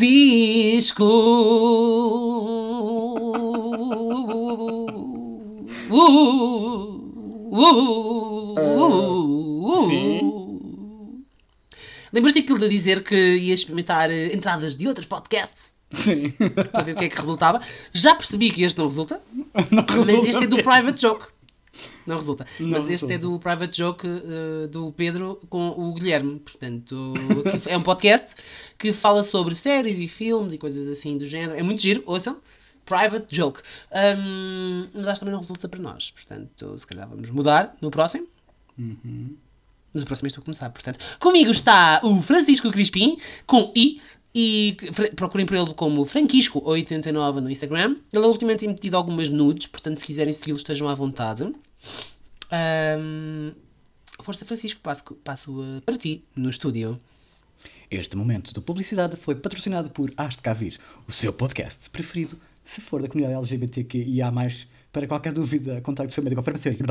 Francisco. sim. Lembras-te aquilo de dizer que ia experimentar eh, entradas de outros podcasts Sim. para ver o que é que resultava? Já percebi que este não resulta, Não mas este é do resulta. Private Joke. Não resulta. Não mas este resulta. é do Private Joke eh, do Pedro com o Guilherme. Portanto, é um podcast que fala sobre séries e filmes e coisas assim do género. É muito giro, ouçam. Private Joke. Ahm, mas acho que também não resulta para nós. Portanto, se calhar vamos mudar no próximo. Mas o próximo estou a começar, portanto. Comigo está o Francisco Crispim, com I, e procurem por ele como Franquisco89 no Instagram. Ele ultimamente tem metido algumas nudes, portanto, se quiserem segui-lo, estejam à vontade. Ahm, Força Francisco, passo, passo eh, para ti, no estúdio. Este momento de publicidade foi patrocinado por Has de Cá Vir, o seu podcast preferido, se for da comunidade LGBTQIA+, para qualquer dúvida, contacte o seu médico farmacêutico.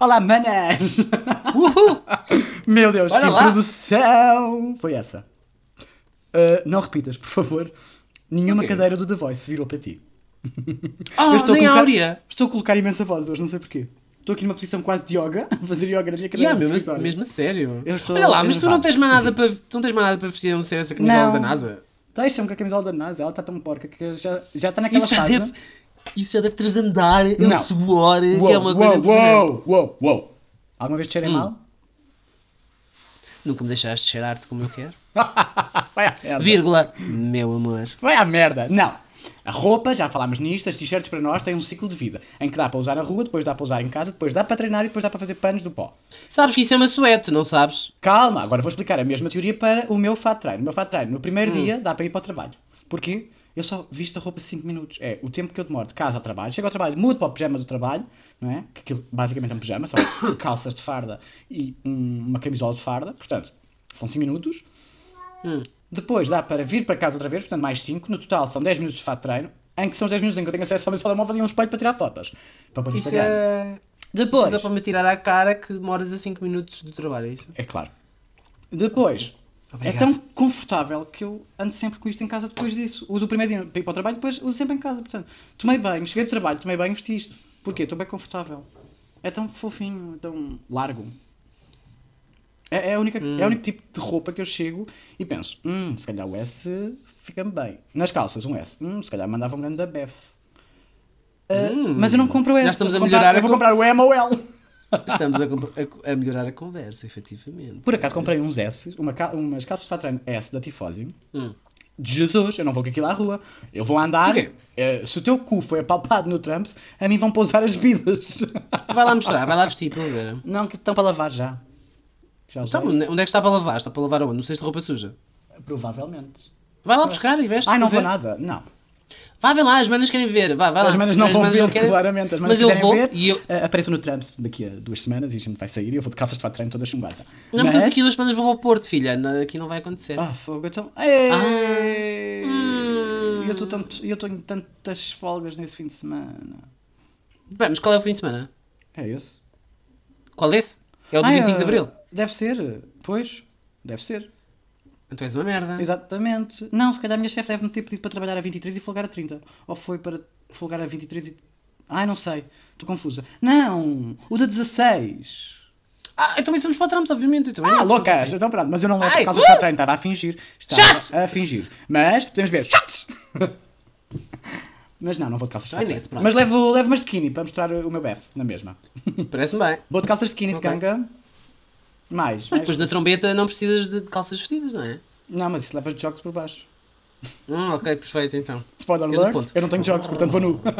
Olá, manas! Uhul! Meu Deus, Bora que lá. introdução foi essa? Uh, não repitas, por favor. Nenhuma Ok. cadeira do The Voice virou para ti. Oh, Eu estou a nem a colocar- Áurea! Estou a colocar imensa voz hoje, não sei porquê. Estou aqui numa posição quase de yoga, a fazer yoga na minha cadeira Yeah, mesmo, mesmo a sério. Olha lá, mas tu não tens mais nada para, tu não tens mais nada para vestir a não ser essa camisola Não. da NASA? Deixa-me com a camisola da NASA, ela está tão porca que já, já está naquela Isso já, fase. deve, isso já deve transandar o Não. suor, Uou, que é uma coisa uou, uou, uou, uou. Alguma vez te Hum. cheirei mal? Nunca me deixaste cheirar-te como eu quero. Vai à merda. Vírgula, meu amor. Vai à merda. Não. A roupa, já falámos nisto, as t-shirts para nós têm um ciclo de vida em que dá para usar na rua, depois dá para usar em casa, depois dá para treinar e depois dá para fazer panos do pó. Sabes que isso é uma suete, não sabes? Calma, agora vou explicar a mesma teoria para o meu fato treino. O meu fato treino, no primeiro dia, dá para ir para o trabalho. Porquê? Eu só visto a roupa 5 minutos. É o tempo que eu demoro de casa ao trabalho. Chego ao trabalho, mudo para o pijama do trabalho, não é? Que aquilo basicamente é um pijama, são calças de farda e um- uma camisola de farda. Portanto, são 5 minutos. Hum. Depois dá para vir para casa outra vez, portanto, mais 5. No total são 10 minutos de fato treino, em que são os 10 minutos em que eu tenho acesso ao meu telemóvel e um espelho para tirar fotos. Para pôr no Isso é. Depois, Só para me tirar à cara que demoras a 5 minutos do trabalho, é isso? É claro. Depois, Obrigado. é tão confortável que eu ando sempre com isto em casa depois disso. Uso o primeiro dia para ir para o trabalho, depois uso sempre em casa. Portanto, tomei banho, cheguei do trabalho, tomei banho, vesti isto. Porquê? Estou bem confortável. É tão fofinho, tão largo. É, é, a única, é o único tipo de roupa que eu chego e penso, hum, se calhar o S fica-me bem. Nas calças, um S. Hum, se calhar mandava um grande da BEF. Ah, Hum. mas eu não compro o S. Já estamos a vou comprar- melhorar a Eu vou co- comprar o M ou L. Estamos a, a- a melhorar a conversa, efetivamente. Por acaso comprei uns S, uma cal- umas calças de treino S da Tifósio. Hum. De Jesus, eu não vou com aquilo à rua. Eu vou andar. Eh, se o teu cu foi apalpado no Trumps, a mim vão pousar as vidas. Vai lá mostrar, vai lá vestir para ver. não, que estão para lavar já. Já usei. Então, onde onde é que está para lavar? Está para lavar aonde? No cesto de roupa suja? Provavelmente. Vai lá buscar e veste. Ai, não vou ver. nada. Não. Vai ver lá, as manas querem ver. Vai, vai lá. As manas não vão ver, querem- claramente. As manas Mas eu vou ver. e eu. eh, apareço no Trumps daqui a duas semanas e a gente vai sair e eu vou de calças de fato toda chumbada. Não, porque daqui a duas semanas vou ao Porto, filha. Aqui não vai acontecer. Ah, fogo, então. Ei! Ah. Hum. Eu estou em tantas folgas nesse fim de semana. Bem, mas qual é o fim de semana? É esse? Qual é esse? É o do Ah, 25 de Abril. Deve ser, pois. Deve ser. Então és uma merda. Exatamente. Não, se calhar a minha chefe deve-me ter pedido para trabalhar a 23 e folgar a 30. Ou foi para folgar a 23 e. Ai, não sei. Estou confusa. Não! O da 16. Ah, então isso para o Trumps, obviamente. Então, é Ah, loucas! Então pronto, mas eu não levo Ai, por causa uh! do treino, estava a fingir. Estava a fingir. Mas, podemos ver. Chatos! Mas não, não vou de calças de pronto. Mas levo, levo umas de skinny para mostrar o meu BF na mesma. Parece-me bem. Vou de calças de skinny Ok. de ganga. Mais. Mas mais- depois na trombeta não precisas de calças vestidas, não é? Não, mas isso leva jogos por baixo. Hum, ok, perfeito então. Spoiler é o alert, eu não tenho jogos, portanto vou nu.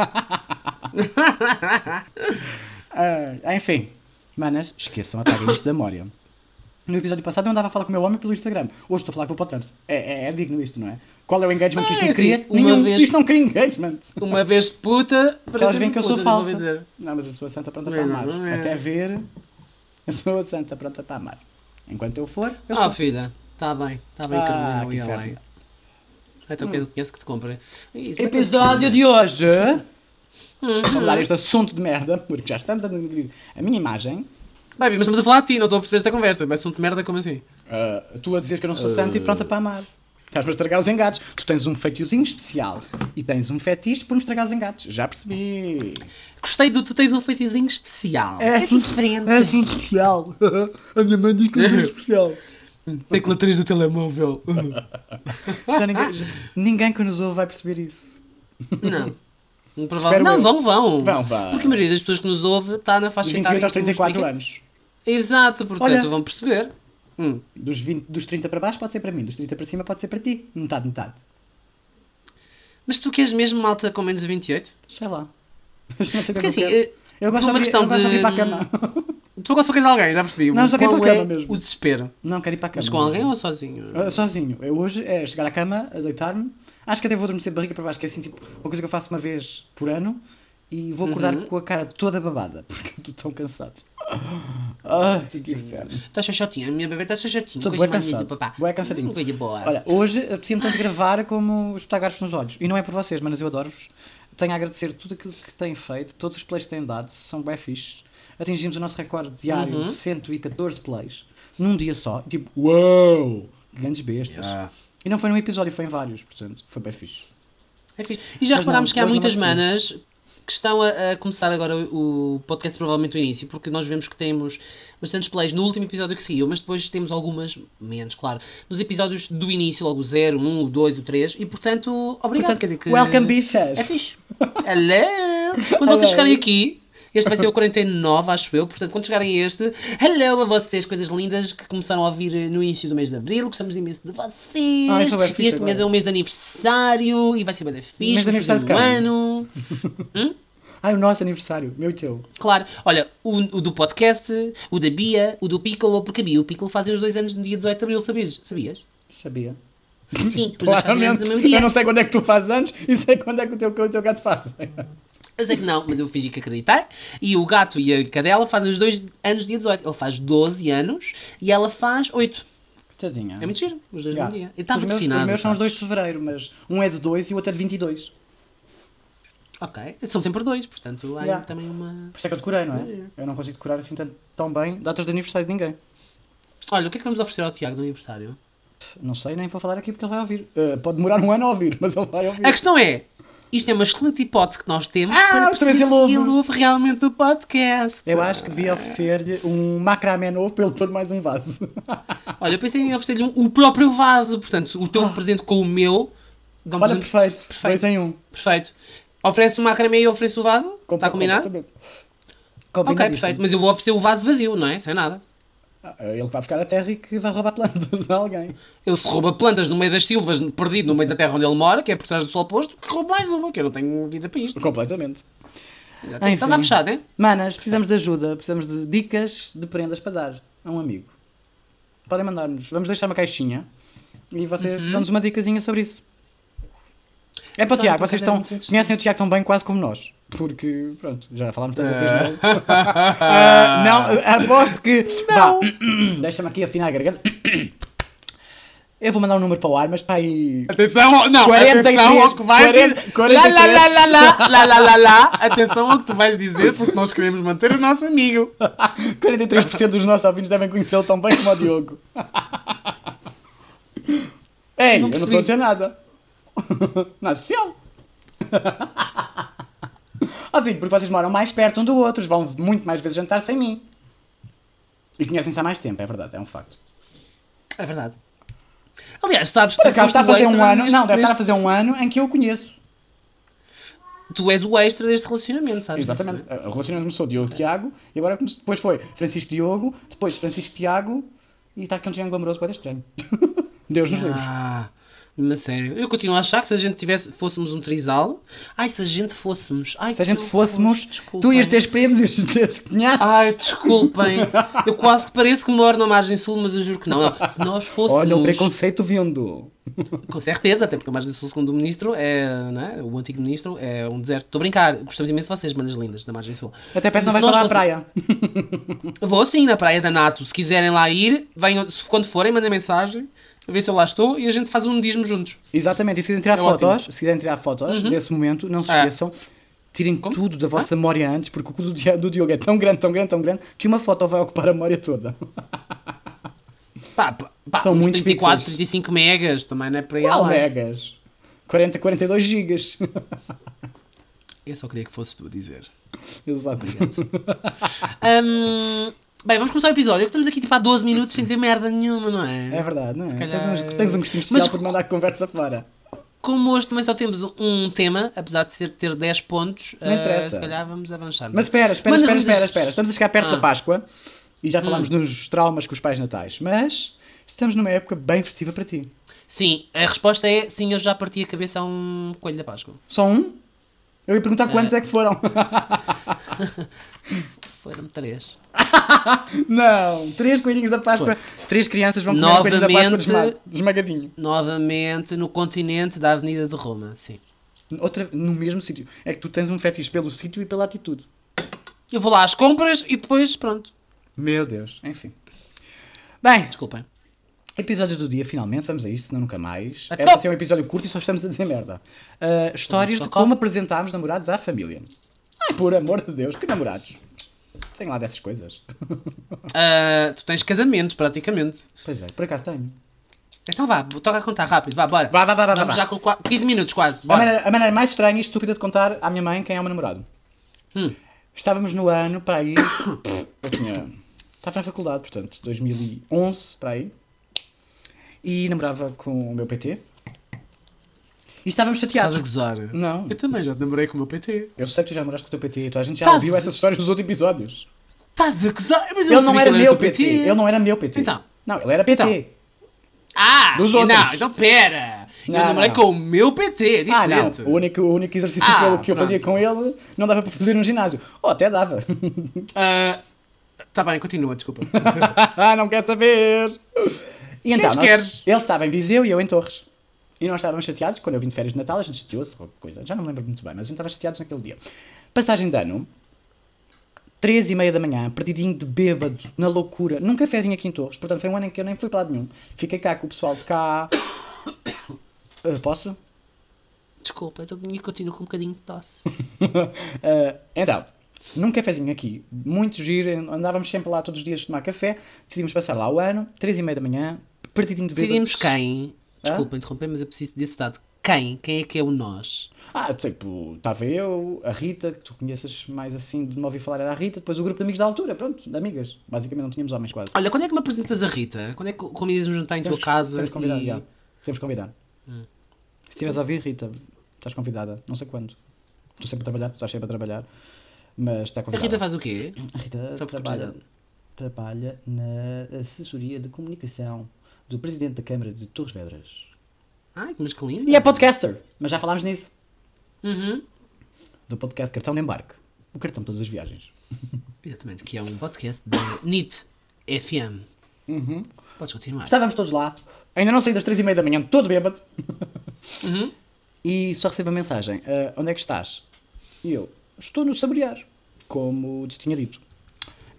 Ah, enfim, manas, esqueçam, apaguem isto da memória. No episódio passado eu andava a falar com o meu homem pelo Instagram. Hoje estou a falar com o Trumps. É, é, é digno isto, não é? Qual é o engagement que isto Ah, não é cria? assim, Nenhum. vez- Isto não cria engagement. Uma vez de puta, Elas parece veem que eu sou falsa. Não, mas eu sou a santa pronta para amar. não é. Até ver, eu sou a santa pronta para amar. Enquanto eu for, eu Ah, sou. filha, está bem, está bem, Ah, Carolina que além. Então que eu conheço que te compre. Isso, Episódio de hoje. Hum. Vamos dar este assunto de merda, porque já estamos a denegrir a minha imagem. Bem, mas estamos a falar de ti, não estou a perceber esta conversa. Mas assunto de merda, como assim? Ah, tu a dizer que eu não sou santa e pronta para amar. Estás-me a estragar os engates. Tu tens um feitiozinho especial e tens um fetiche por me estragar os engates. Já percebi. Gostei do tu tens um feitizinho especial. É diferente. É assim especial. A minha mãe diz que é especial. Tecla 3 do telemóvel. Já ninguém, já- ninguém que nos ouve vai perceber isso. Não. Provável... Espero Não, vão, vão. Vão, vão. Porque a maioria das pessoas que nos ouve está na faixa etária 28 aos que tu 34 explica. anos. Exato, portanto Olha. vão perceber. Hum. Dos, 20, dos 30 para baixo pode ser para mim, dos 30 para cima pode ser para ti. Metade, metade. Mas tu queres mesmo malta com menos de 28? Sei lá. Não sei Porque eu assim, quero. eh, Eu gosto uma questão eu gosto de ir para a cama. tu agora só queres alguém, já percebi. Não, só quero ir para a cama é mesmo. O desespero. Não, quero ir para a cama. Mas com alguém ou sozinho? Ah, Sozinho. Eu hoje é chegar à cama, a deitar-me. Acho que até vou adormecer de barriga para baixo, que é assim, tipo, uma coisa que eu faço uma vez por ano. E vou acordar Uhum. com a cara toda babada, porque estou tão cansado. Ai, que inferno. Estás chachotinha, a minha bebê está chachotinha. Estou linda cansado. Bué cansadinho. Hum, boa. Olha, hoje apetecia-me tanto gravar como espetar garfos nos olhos. E não é por vocês, mas eu adoro-vos. Tenho a agradecer tudo aquilo que têm feito, todos os plays que têm dado, são bem fixes. Atingimos o nosso recorde diário Uhum. de 114 plays num dia só. Tipo, uau! Grandes bestas. Ah. E não foi num episódio, foi em vários, portanto, foi bem fixe. É fixe. E já Mas reparámos não, que há muitas manas que estão a, a começar agora o, o podcast, provavelmente o início, porque nós vemos que temos bastantes plays no último episódio que saiu, mas depois temos algumas, menos, claro, nos episódios do início, logo o 0, 1, o 2, o 3, e portanto, obrigado. Portanto, quer dizer que. welcome, bichas. É fixe. Hello! Quando vocês Hello. chegarem aqui, este vai ser o 49, acho eu. Portanto, quando chegarem a este, hello a vocês, coisas lindas que começaram a ouvir no início do mês de abril. Gostamos imenso de vocês. Bem e este mês agora. é o mês de aniversário e vai ser bem fixe. Mês de aniversário de um ano. Ai, o nosso aniversário, meu e teu. Claro, olha, o, o do podcast, o da Bia, o do Piccolo, porque a Bia e o Piccolo fazem os dois anos no dia 18 de abril, sabias? Sabias? Sabia. Sim, os dois fazem anos Claramente. no mesmo dia. Eu não sei quando é que tu fazes anos e sei quando é que o teu cão e o teu gato fazem. Eu sei que não, mas eu fingi que acreditei. E o gato e a cadela fazem os dois anos dia 18. Ele faz 12 anos e ela faz 8. Tadinha. É giro, os dois Já. no dia. E estava os meus, destinado. os meus são os? 2 de fevereiro, mas um é de 2 e o outro é de 22. Ok, são sempre dois, portanto há Já. também uma. Por isso é que eu decorei, não é? Eu não consigo decorar assim tanto, tão bem datas de aniversário de ninguém. Olha, o que é que vamos oferecer ao Tiago no aniversário? Não sei, nem vou falar aqui porque ele vai ouvir. Uh, pode demorar um ano a ouvir, mas ele vai ouvir. A questão é. Isto é uma excelente hipótese que nós temos Ah, para perceber se ele ouve. ouve realmente o podcast. Eu acho que devia oferecer-lhe um macramé novo para ele pôr mais um vaso. Olha, eu pensei em oferecer-lhe um- o próprio vaso, portanto, o teu presente com o meu. um Olha, perfeito. Perfeito. Dois em um. Perfeito. Oferece o macramé e eu ofereço o vaso? Está Compre- combinado? completamente. Ok, Combinadíssimo. perfeito. Mas eu vou oferecer o vaso vazio, não é? Sem nada. Ah, Ele que vai buscar a terra e que vai roubar plantas a alguém. Ele se rouba plantas no meio das silvas, perdido no meio da terra onde ele mora, que é por trás do sol posto, que rouba mais uma, que eu não tenho vida para isto. Completamente. Está está fechado, hein? Manas, precisamos de ajuda, precisamos de dicas de prendas para dar a um amigo. Podem mandar-nos. Vamos deixar uma caixinha e vocês dão-nos uma dicasinha sobre isso. É para o Tiago, vocês é estão, conhecem o Tiago tão bem quase como nós. Porque, pronto, já falámos tantas é. vezes nele. Ah, não, aposto que. Não. Deixa-me aqui afinar a garganta. Eu vou mandar um número para o ar, mas para aí. Atenção, não, 43, atenção ao que vais dizer. 43. Lá, lá, lá, lá, lá, lá, lá, lá, Atenção ao que tu vais dizer, porque nós queremos manter o nosso amigo. 43% dos nossos ouvintes devem conhecê-lo tão bem como o Diogo. Ei, não eu não estou a dizer nada. Nada especial. Ó filho, porque vocês moram mais perto um do outro, vão muito mais vezes jantar sem mim. E conhecem-se há mais tempo, é verdade, é um facto. É verdade. Aliás, sabes que Por acaso está a fazer um ano, neste- não, deve estar a neste- fazer um ano em que eu o conheço. Tu és o extra deste relacionamento, sabes? Exatamente. não é? O relacionamento começou Diogo Tiago e agora depois foi Francisco Diogo, depois Francisco Tiago e está aqui um triângulo amoroso bem estranho. Deus nos. Ah, mas sério. Eu continuo a achar que se a gente tivesse, fôssemos um trisal. Ai, se a gente fôssemos. Ai, Se a gente fôssemos, desculpem. tu ias ter primos e os teus cunhados. Ai, desculpem. Eu quase que pareço que moro na margem sul, mas eu juro que não. não. Se nós fôssemos. Olha o preconceito vindo. Com certeza, até porque a margem sul, segundo o ministro, é. É? O antigo ministro é um deserto. Estou a brincar. Gostamos imenso de vocês, manas lindas, da margem sul. Até parece que não vais para lá à fosse- praia. Vou sim na Praia da Nato. Se quiserem lá ir, venham, quando forem, mandem mensagem. A ver se eu lá estou e a gente faz um nudismo juntos. Exatamente, e se quiserem tirar É fotos, ótimo. se quiserem tirar fotos desse momento, não se É. esqueçam, tirem tudo da vossa memória antes, porque o cu do, Dia- do Diogo é tão grande, tão grande, tão grande, que uma foto vai ocupar a memória toda. Pá, pá, São uns muitos 34, pixels. 35 megas, também não é para Qual megas? 40, 42 gigas. Eu só queria que fosses tu a dizer. Exato. Hum, bem, vamos começar o episódio. Estamos aqui tipo há 12 minutos sem dizer merda nenhuma, não é? É verdade, não é? calhar- Tens, um, tens um gostinho especial Mas- por mandar a conversa fora. Como hoje também só temos um tema, apesar de ser, ter 10 pontos, Não eh, interessa. se calhar vamos avançar. Mas espera, espera, Mandas-me espera, espera, espera. Estamos a chegar perto Ah. da Páscoa e já falámos dos traumas com os pais natais, mas estamos numa época bem festiva para ti. Sim, a resposta é sim, eu já parti a cabeça a um coelho da Páscoa. Só um? Eu ia perguntar quantos é que foram. Foram três. Não, três coelhinhos da Páscoa, três crianças vão comer um coelhinho da Páscoa Novamente- desma- esmagadinho. Novamente no continente da Avenida de Roma, sim. Outra, no mesmo sítio. É que tu tens um fetiche pelo sítio e pela atitude. Eu vou lá às compras e depois, pronto. Meu Deus, enfim. Bem, Desculpem. episódio do dia, finalmente, vamos a isto, senão nunca mais. É para ser um episódio curto e só estamos a dizer merda. Uh, histórias de como apresentarmos namorados à família. Ai, por amor de Deus, que namorados. Tem lá dessas coisas. Ah, tu tens casamentos, praticamente. Pois é, por acaso tenho. Então vá, toca a contar rápido, vá, bora. Vá, vá, vá, vá, Vamos vá. já com qua- 15 minutos quase, A bora. maneira, a maneira mais estranha e estúpida de contar à minha mãe quem é o meu namorado. Hum. Estávamos no ano, para aí. Eu tinha. Estava na faculdade, portanto, 2011, para aí. E namorava com o meu PT. E estávamos Estás chateados. a gozar? Não. Eu também já te namorei com o meu PT. Eu sei que tu já namoraste com o teu PT, toda a gente já Estás- ouviu essas histórias dos outros episódios. Estás a gozar? Mas eu Ele não era que meu teu PT. Ele não era meu PT. Então. Não, ele era PT. Então. Ah! Dos outros. Não, então pera! Eu Não, namorei não. com o meu PT, é Ah, não. diferente. O único, o único exercício Ah, que eu, que eu fazia com ele não dava para fazer no ginásio. Oh, até dava. Ah, tá bem, continua, desculpa. Ah, não quer saber. E então, Queres, nós- queres? ele estava em Viseu e eu em Torres. E nós estávamos chateados, quando eu vim de férias de Natal, a gente chateou-se, coisa. Já não me lembro muito bem, mas a gente estava chateados naquele dia. Passagem de ano, três e meia da manhã, partidinho de bêbado, na loucura, num cafezinho aqui em Torres. Portanto, foi um ano em que eu nem fui para lado nenhum. Fiquei cá com o pessoal de cá. Ah, posso? Desculpa, eu continuo com um bocadinho de tosse. Uh, então, num cafezinho aqui, muito giro, andávamos sempre lá todos os dias tomar café, decidimos passar lá o ano, três e meia da manhã, partidinho de bêbado. Decidimos quem? Desculpa interromper, mas eu preciso desse dado. Quem? Quem é que é o nós? Ah, tipo, estava eu, a Rita, que tu conheces mais assim, de me ouvir falar era a Rita, depois o grupo de amigos da altura, pronto, de amigas. Basicamente não tínhamos homens quase. Olha, quando é que me apresentas a Rita? Quando é que convidas um jantar em tua casa? Temos convidado, e- já. Temos convidado. Hum. Se estiveres a ouvir, Rita, estás convidada, não sei quando. Estou sempre a trabalhar, tu estás sempre a trabalhar, mas está A convidada. Rita faz o quê? A Rita Só trabalha, trabalha na assessoria de comunicação do Presidente da Câmara de Torres Vedras. Ai, mas que lindo. E é podcaster, mas já falámos nisso. Uhum. Do podcast Cartão de Embarque. O cartão de todas as viagens. Exatamente, que é um podcast da NIT FM. Uhum. Podes continuar. Estávamos todos lá, ainda não saí das três e meia da manhã, todo bêbado. Uhum. E só recebo a mensagem: "Ah, onde é que estás? E eu: estou no saborear, como te tinha dito.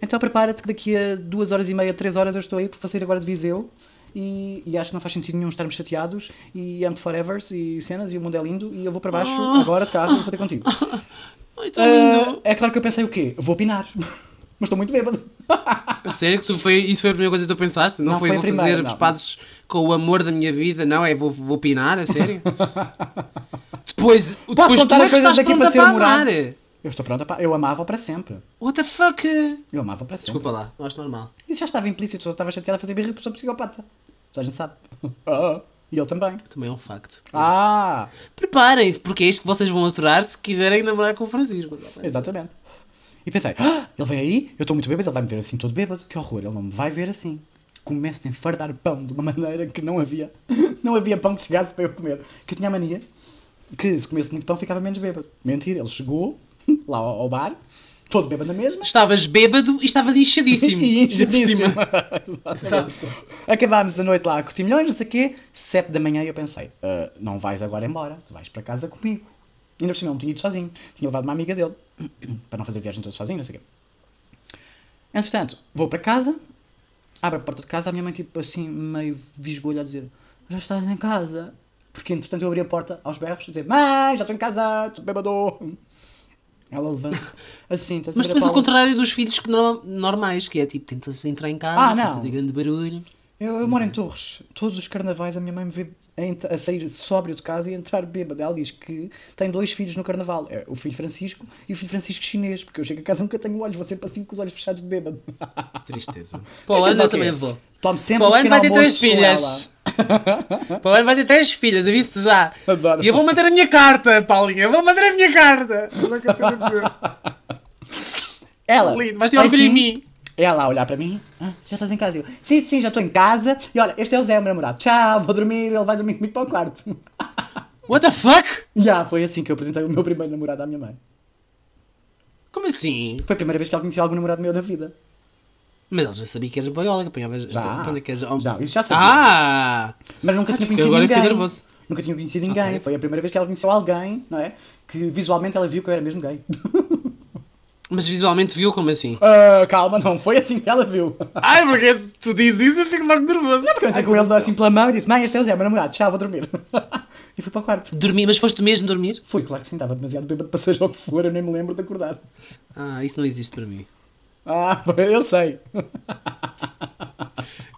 Então prepara-te que daqui a duas horas e meia, três horas eu estou aí, porque vou sair agora de Viseu. E, e acho que não faz sentido nenhum estarmos chateados e amo forevers e cenas e o mundo é lindo e eu vou para baixo agora de carro e vou ter contigo. Ai, tão lindo. Ah, é claro que eu pensei o quê? Vou opinar. Mas estou muito bêbado. A sério que isso foi, isso foi a primeira coisa que tu pensaste? Não, Não, foi, foi vou primeira, fazer não. os pazes com o amor da minha vida? Não, é vou, vou opinar, a sério? depois, depois contar tu as é que coisas estás daqui pronta para ser para amar. Eu estou pronta para. Eu amava para sempre. What the fuck? Eu amava para sempre. Desculpa lá, eu acho normal. Isso já estava implícito, só estava chateada a fazer birra porque sou psicopata. Toda a gente sabe. Ah, e ele também. Também é um facto. Ah, Preparem-se, porque é isto que vocês vão aturar se quiserem namorar com o Francisco. exatamente. E pensei, ah, ele vem aí, eu estou muito bêbado, ele vai me ver assim todo bêbado. Que horror, ele não me vai ver assim. Começo a enfardar pão de uma maneira que não havia. Não havia pão que chegasse para eu comer. Que eu tinha a mania que se comesse muito pão ficava menos bêbado. Mentira, ele chegou lá ao bar, todo bêbado na mesma. Estavas bêbado e estavas inchadíssimo. E inchadíssimo. Exato. Acabámos a noite lá a curtir milhões, não sei o quê. Sete da manhã eu pensei, "Ah, não vais agora embora, tu vais para casa comigo. E ainda por cima eu não tinha ido sozinho. Tinha levado uma amiga dele. para não fazer a viagem toda sozinho, não sei o quê. Entretanto, vou para casa, abro a porta de casa, a minha mãe tipo assim, meio visgolha a dizer, já estás em casa. Porque entretanto eu abri a porta aos berros, a dizer, mãe, já estou em casa, estou bêbado. Ela levanta assim, Mas depois o contrário dos filhos que no- normais, que é tipo, tentas entrar em casa, Ah, não. fazer grande barulho. Eu, eu moro em Torres. Todos os carnavais a minha mãe me vê a, sair sóbrio de casa e a entrar bêbado. Ela diz que tem dois filhos no carnaval. É o filho Francisco e o filho Francisco chinês. Porque eu chego a casa e nunca tenho olhos. Vou sempre assim com os olhos fechados de bêbado. Tristeza. Para o ano Tristeza eu também vou. Tomo sempre Para o um ano vai ter três filhas. Para o ano vai ter três filhas, aviso-te já. Adoro. E eu vou manter a minha carta, Paulinha. Eu vou manter a minha carta. Mas é o que eu tenho a dizer. Ela. Lindo, ter vai orgulho em assim, mim. Ela a olhar para mim. "Ah, já estás em casa? Eu, sim, sim, já estou em casa. E olha, este é o Zé, o meu namorado. Tchau, vou dormir. Ele vai dormir comigo para o quarto. What the fuck? Já, foi assim que eu apresentei o meu primeiro namorado à minha mãe. Como assim? Foi a primeira vez que ela conhecia algum namorado meu na vida. Mas ele já sabia que eras boióloga, apanhavas. Já. É que és... Já, isso já sabia. Ah! Mas nunca Ah, tinha conhecido agora ninguém. nervoso. Nunca tinha conhecido ninguém. Ok. Foi a primeira vez que ela conheceu alguém, não é? Que visualmente ela viu que eu era mesmo gay. Mas visualmente viu como assim? Ah, calma, não. Foi assim que ela viu. Ai, porque tu dizes isso eu fico logo nervoso. Porque eu entrei com eles assim pela mão e disse: Mãe, este é o Zé, meu namorado. Tchau, vou dormir. e fui para o quarto. Dormi, mas foste mesmo dormir? Fui, claro que sim. Estava demasiado bêbado para seja o que for. Eu nem me lembro de acordar. Ah, isso não existe para mim. Ah, eu sei.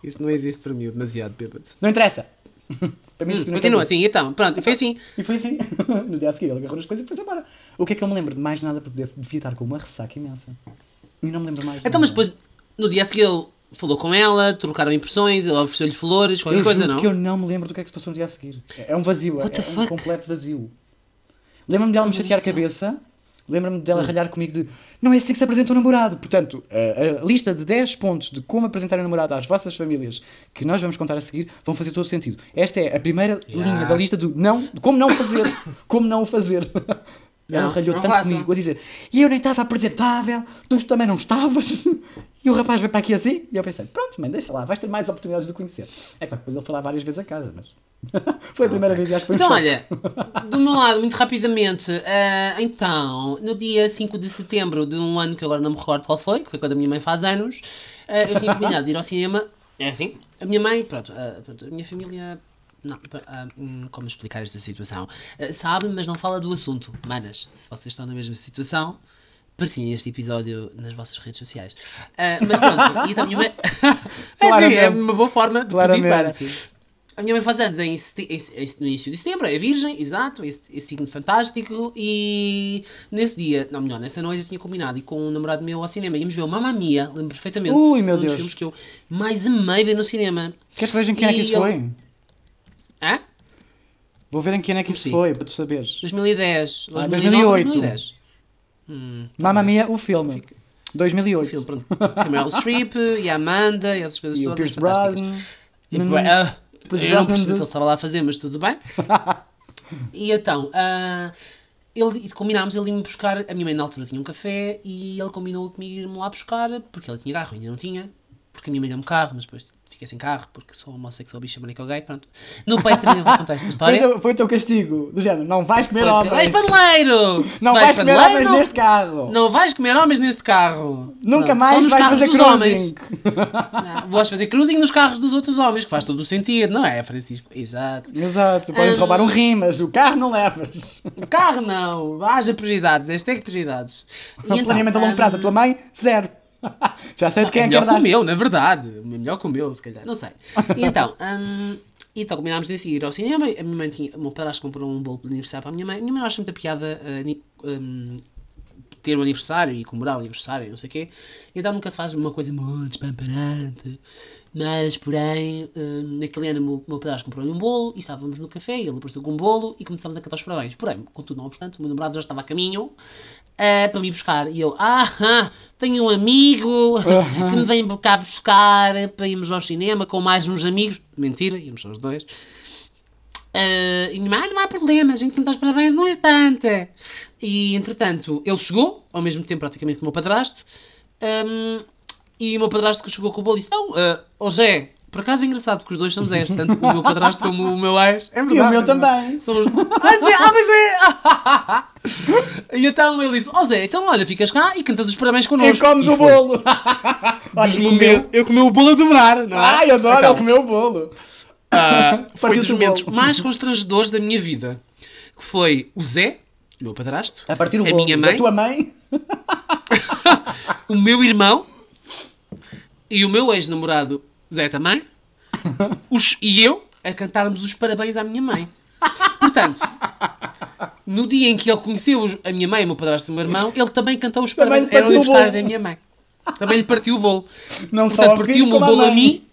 Isso não existe para mim, demasiado bêbado. Não interessa. para mim, Hum, continua assim, então, pronto, foi assim. E foi assim. no dia a seguir, ele agarrou as coisas e foi-se embora. O que é que eu me lembro de mais nada? Porque devia estar com uma ressaca imensa. E não me lembro mais. de Então, mas depois, no dia a seguir, ele falou com ela, trocaram impressões, ele ofereceu-lhe flores, qualquer eu coisa, não? que eu não me lembro do que é que se passou no dia a seguir. É um vazio, é, What é um completo vazio. Lembro-me dela me Como chatear a cabeça. Lembro-me dela Hum. ralhar comigo de não é assim que se apresenta um namorado. Portanto, a, a lista de 10 pontos de como apresentar um namorado às vossas famílias que nós vamos contar a seguir vão fazer todo o sentido. Esta é a primeira Yeah. linha da lista do não, de como não fazer. como não o fazer. Ela Não, ralhou não tanto façam. comigo a dizer e eu nem estava apresentável, tu também não estavas. E o rapaz veio para aqui assim. E eu pensei, pronto, mãe, deixa lá, vais ter mais oportunidades de conhecer. É claro, depois ele lá várias vezes a casa, mas foi a primeira vez e acho que foi um Então, choque. olha, do meu lado, muito rapidamente, ah, então, no dia 5 de setembro de um ano que agora não me recordo qual foi, que foi quando a minha mãe faz anos, ah, eu tinha combinado de ir ao cinema. É assim, a minha mãe, pronto, ah, pronto, a minha família. Não, ah, hum, como explicar esta situação? Sabe, mas não fala do assunto. Manas, se vocês estão na mesma situação, partilhem este episódio nas vossas redes sociais. Ah, mas pronto, e a minha mãe. é, assim, é Claramente. uma boa forma de pedir para. A minha mãe faz anos em, sete- em- no início de setembro, é virgem, exato, esse, esse signo fantástico. E nesse dia, não, melhor, nessa noite eu tinha combinado ir com um namorado meu ao cinema. Íamos ver o Mamma Mia, lembro perfeitamente. Ui, meu um dos Deus. filmes que eu mais amei ver no cinema. Queres que veja em que ano é que E isso ele- foi? Hã? Vou ver em que ano é que isso Sim. foi, para tu saberes. 2010. Ah, 2009, 2008. 2010. Hum, Mamma Mia, o filme. 2008. o filme, pronto. Meryl Streep e a Amanda e essas coisas E o todas. Pierce fantásticas. Brosnan. E Hum, Pierce eu não Brosnan percebi o que ele estava lá a fazer, mas tudo bem. e então, ah, ele, combinámos ele ir-me buscar. A minha mãe na altura tinha um café e ele combinou comigo ir-me lá buscar porque ele tinha carro, ainda não tinha. Porque a minha mãe deu-me carro, mas depois fiquei sem carro porque sou homossexual, bicha, manica gay. Pronto. No Patreon eu vou contar esta Foi, o história. teu, foi o teu castigo, do género. Não vais comer Foi- homens. Vais paneleiro! Não vais, comer paneleiro, homens neste carro. Não vais comer homens neste carro. Nunca Pronto, mais vais fazer cruising. Não, Vais fazer cruising nos carros dos outros homens, que faz todo o sentido, não é, Francisco? Exato. Exato. Podem-te Ah. roubar um rim, mas o carro não levas. O carro não, haja prioridades, hashtag prioridades. E O planeamento a longo hum, prazo, a tua mãe, zero. Já sei de quem é é que melhor que o herdaste. meu, na verdade. Melhor que o meu, se calhar. Não sei. E então, hum, então combinámos de ir ao cinema. A minha mãe tinha. O meu padrasto comprou um bolo de aniversário para a minha mãe. A minha mãe acha muita piada uh, ni- hum, ter um aniversário e comemorar o aniversário e não sei o quê. Então nunca se faz uma coisa muito despamparante. Mas, porém, hum, naquele ano o meu, meu padrasto comprou-lhe um bolo e estávamos no café e ele apareceu com um bolo e começámos a cantar os parabéns. Porém, contudo, não obstante, o meu namorado já estava a caminho ah, para me buscar. E eu, ah, ah, tenho um amigo que me vem cá buscar para irmos ao cinema com mais uns amigos. Mentira, íamos só os dois. Ah, e mas não há problema, a gente canta os parabéns num instante. E entretanto, ele chegou, ao mesmo tempo praticamente que o meu padrasto, Ahm, e o meu padrasto que chegou com o bolo disse: Não, ah, ó Zé, por acaso é engraçado porque os dois somos ex, tanto o meu padrasto como o meu ex. É verdade. E o meu também. Somos... Ah, sim, ah, mas é! e então ele disse: Ó Zé, então olha, ficas cá e cantas os parabéns E connosco. comes o foi. bolo. Olha, e comeu. Eu comi o bolo a dobrar, não é? Ai, eu adoro, Então, ele comeu o bolo. ah, foi dos o momentos bolo. mais constrangedores da minha vida. Que foi o Zé, o meu padrasto, A partir do a bolo. minha mãe, tua mãe. o meu irmão e o meu ex-namorado Zé também. os, e eu a cantarmos os parabéns à minha mãe. Portanto, no dia em que ele conheceu a minha mãe, o meu padrasto e o meu irmão, ele também cantou os Também parabéns. Era o partiu aniversário da minha mãe. Também lhe partiu o bolo. Não Portanto, partiu-me o à bolo a mim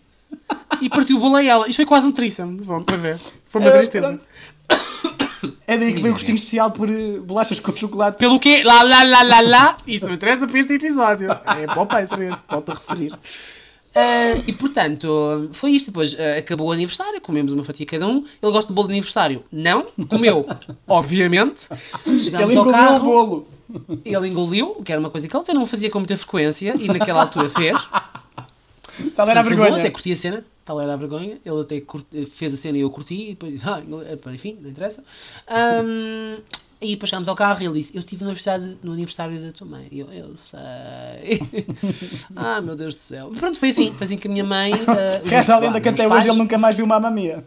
e partiu o bolo a ela. Isto foi quase um. Vão a ver. Foi uma É, tristeza. É daí que vem o gostinho especial por eh, bolachas com chocolate. Pelo quê? Lá, lá, lá, lá, lá. Isto não interessa para este episódio. É para o Patreon. Volto a referir. Ah, e portanto, foi isto. Depois ah, acabou o aniversário, comemos uma fatia cada um. Ele gosta do bolo de aniversário? Não. Comeu, obviamente. Chegámos Ele ao engoliu o carro, bolo. ele engoliu, que era uma coisa que ele até não fazia com muita frequência e naquela altura fez. Tal era a foi bom, até vergonha. curti a cena, tal era a vergonha. Ele até curti- fez a cena e eu curti, e depois, ah, enfim, não interessa. Ahm, e depois chegámos ao carro e ele disse: Eu estive no aniversário, no aniversário da tua mãe. E eu, eu sei. ah, meu Deus do céu. Pronto, foi assim, foi assim que a minha mãe. meus- Reza a lenda que até pais- hoje ele nunca mais viu Mamma Mia.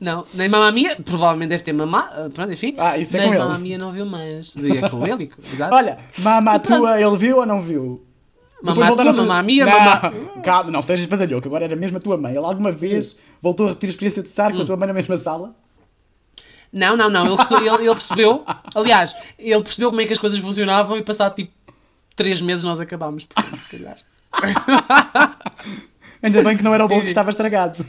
Não, nem mamá minha, provavelmente deve ter mamá, ah, pronto, enfim. Ah, isso é mas com ele. mamá minha não viu mais. É com ele, exato. Olha, Mamma pronto. tua ele viu ou não viu? Mamá tua, a mamá minha, não, mamá- Calma, não sejas badalhoco, agora era mesmo a tua mãe. Ele alguma vez voltou a repetir a experiência de estar Hum. com a tua mãe na mesma sala? Não, não, não. Ele, gostou- ele- ele percebeu. Aliás, ele percebeu como é que as coisas funcionavam e passado tipo 3 meses nós acabámos. Portanto, se calhar. Ainda bem que não era o bolo que estava estragado.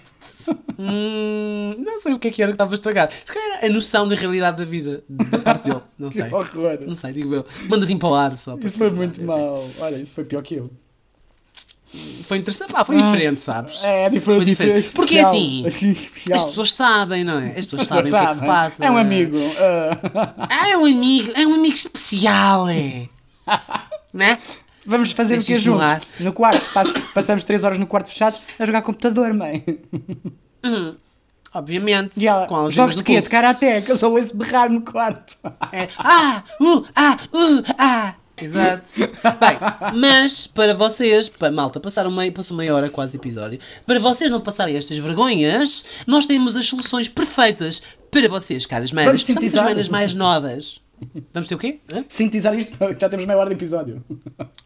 Hum, não sei o que é que era que estava estragado. Se calhar a noção da realidade da vida da parte dele. Não sei. Que horror. Não sei, digo eu. Manda assim para o ar só. Isso foi muito mau. Olha, isso foi pior que eu. Foi interessante. Pá, foi diferente, sabes? É, diferente. Foi diferente. Porque Real. assim, Real. As pessoas sabem, não é? As pessoas As sabem o que é que se passa. É um amigo. ah. Ah, é um amigo. É um amigo especial, é. né? Vamos fazer o que juntos? ar. No quarto. Pass- Passamos 3 horas no quarto fechados a jogar computador, mãe. Hum, Obviamente. E ela, com jogos de quê? De karaté, que eu só ouço berrar no quarto. É, ah, uh, ah, uh, ah. Exato. Bem, mas para vocês, para malta, passaram meio, passou meia hora quase de episódio. Para vocês não passarem estas vergonhas, nós temos as soluções perfeitas para vocês, caras manas. Vamos as manas mais novas. Vamos ter o quê? Hã? Sintetizar isto, já temos meia hora de episódio.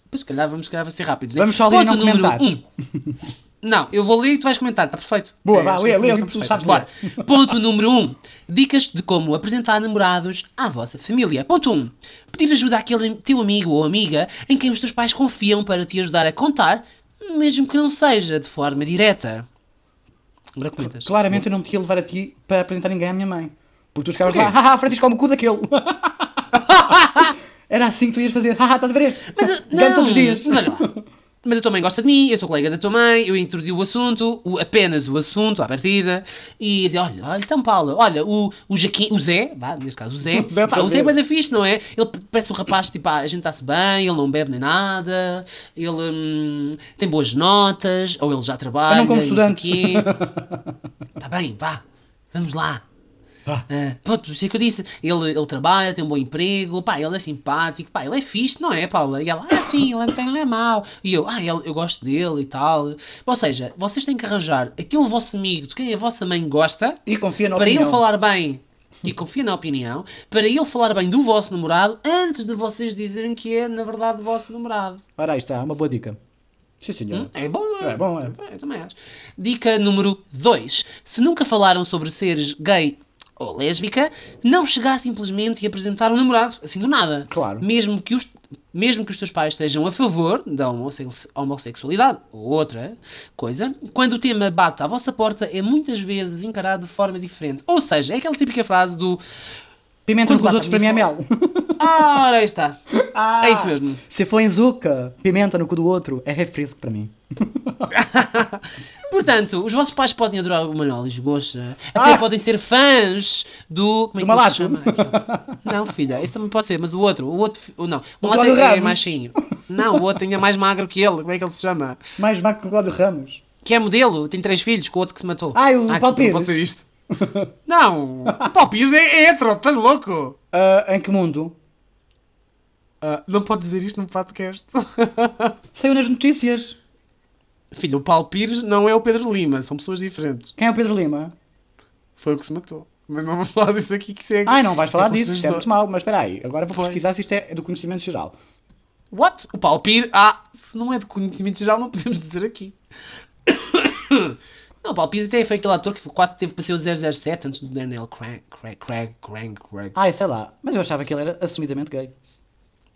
Pois, se calhar vamos, se calhar, ser rápido. né? Vamos só ler e Ponto não número comentar. um. Não, eu vou ler e tu vais comentar, está perfeito. Boa, É, vá, lê, é lê, tu sabes Bora. Ponto número 1. Um. Dicas de como apresentar namorados à vossa família. Ponto 1. Um. Pedir ajuda àquele teu amigo ou amiga em quem os teus pais confiam para te ajudar a contar, mesmo que não seja de forma direta. Agora comentas. Claramente eu não te ia levar a ti para apresentar ninguém à minha mãe. Porque tu chegavas Porquê? lá, haha, Francisco, come o cu daquele. Era assim que tu ias fazer, haha, estás a ver este? Mas, não, todos os dias. Mas olha lá. Mas a tua mãe gosta de mim, eu sou colega da tua mãe, eu introduzi o assunto, o- apenas o assunto à partida, e dizia, olha, olha, então Paula, olha, o, o Jaquim, o Zé, vá, neste caso o Zé, O Zé pá, outra o Zé é bem da fixe, não é? Ele parece um rapaz, tipo, ah, a gente está-se bem, ele não bebe nem nada, ele hum, tem boas notas, ou ele já trabalha, Eu não como estudante. quê. Tá bem, vá, vamos lá. Vá. Ah, pronto, isso é que eu disse. Ele, ele trabalha, tem um bom emprego, pá, ele é simpático, pá, ele é fixe, não é, Paula? E ela, ah, sim, ele tem, ele é mau. E eu, ah, ele, eu gosto dele e tal. Ou seja, vocês têm que arranjar aquele vosso amigo de quem a vossa mãe gosta E confia na para opinião. ele falar bem. E confia na opinião, para ele falar bem do vosso namorado antes de vocês dizerem que é, na verdade, o vosso namorado. Ora, aí está, uma boa dica. Sim, senhor. É bom, É bom, é. Eu também acho. Dica número 2. Se nunca falaram sobre seres gay ou lésbica, não chegar simplesmente e apresentar um namorado, assim do nada. Claro. Mesmo que os, mesmo que os teus pais estejam a favor da homosse- homossexualidade ou outra coisa, quando o tema bate à vossa porta, é muitas vezes encarado de forma diferente. Ou seja, é aquela típica frase do Pimenta dos bate outros para mim é mel. Ah, ora aí está. Ah, É isso mesmo. Se for em Zuca, pimenta no cu do outro, é refresco para mim. Portanto, os vossos pais podem adorar o Manuel Lisboa, até Ah! podem ser fãs do. Como é Do que Malato. se chama? Não, filha, esse também pode ser, mas o outro, o outro, o não, o O Malato é, é mais cheinho. Não, o outro ainda é mais magro que ele, como é que ele se chama? Mais magro que o Cláudio Ramos. Que é modelo, tem três filhos, com o outro que se matou. Ah, o Paulo desculpa, não pode ser isto. Não, o Paulo Pires é, é hetero, estás louco? Ah, em que mundo? Ah, não pode dizer isto num podcast. Saiu nas notícias. Filho, o Paulo Pires não é o Pedro Lima, são pessoas diferentes. Quem é o Pedro Lima? Foi o que se matou. Mas não vamos falar disso aqui que isso é. Ai, não vais é falar disso, isto é muito mau. Mas espera aí, agora vou Pois. pesquisar se isto é do conhecimento geral. What? O Paulo Pires. Ah, se não é de conhecimento geral, não podemos dizer aqui. Não, o Paulo Pires até foi aquele ator que quase teve para ser o 007 antes do Daniel Craig. Craig, Craig, Craig, Craig. Ai, sei lá. Mas eu achava que ele era assumidamente gay.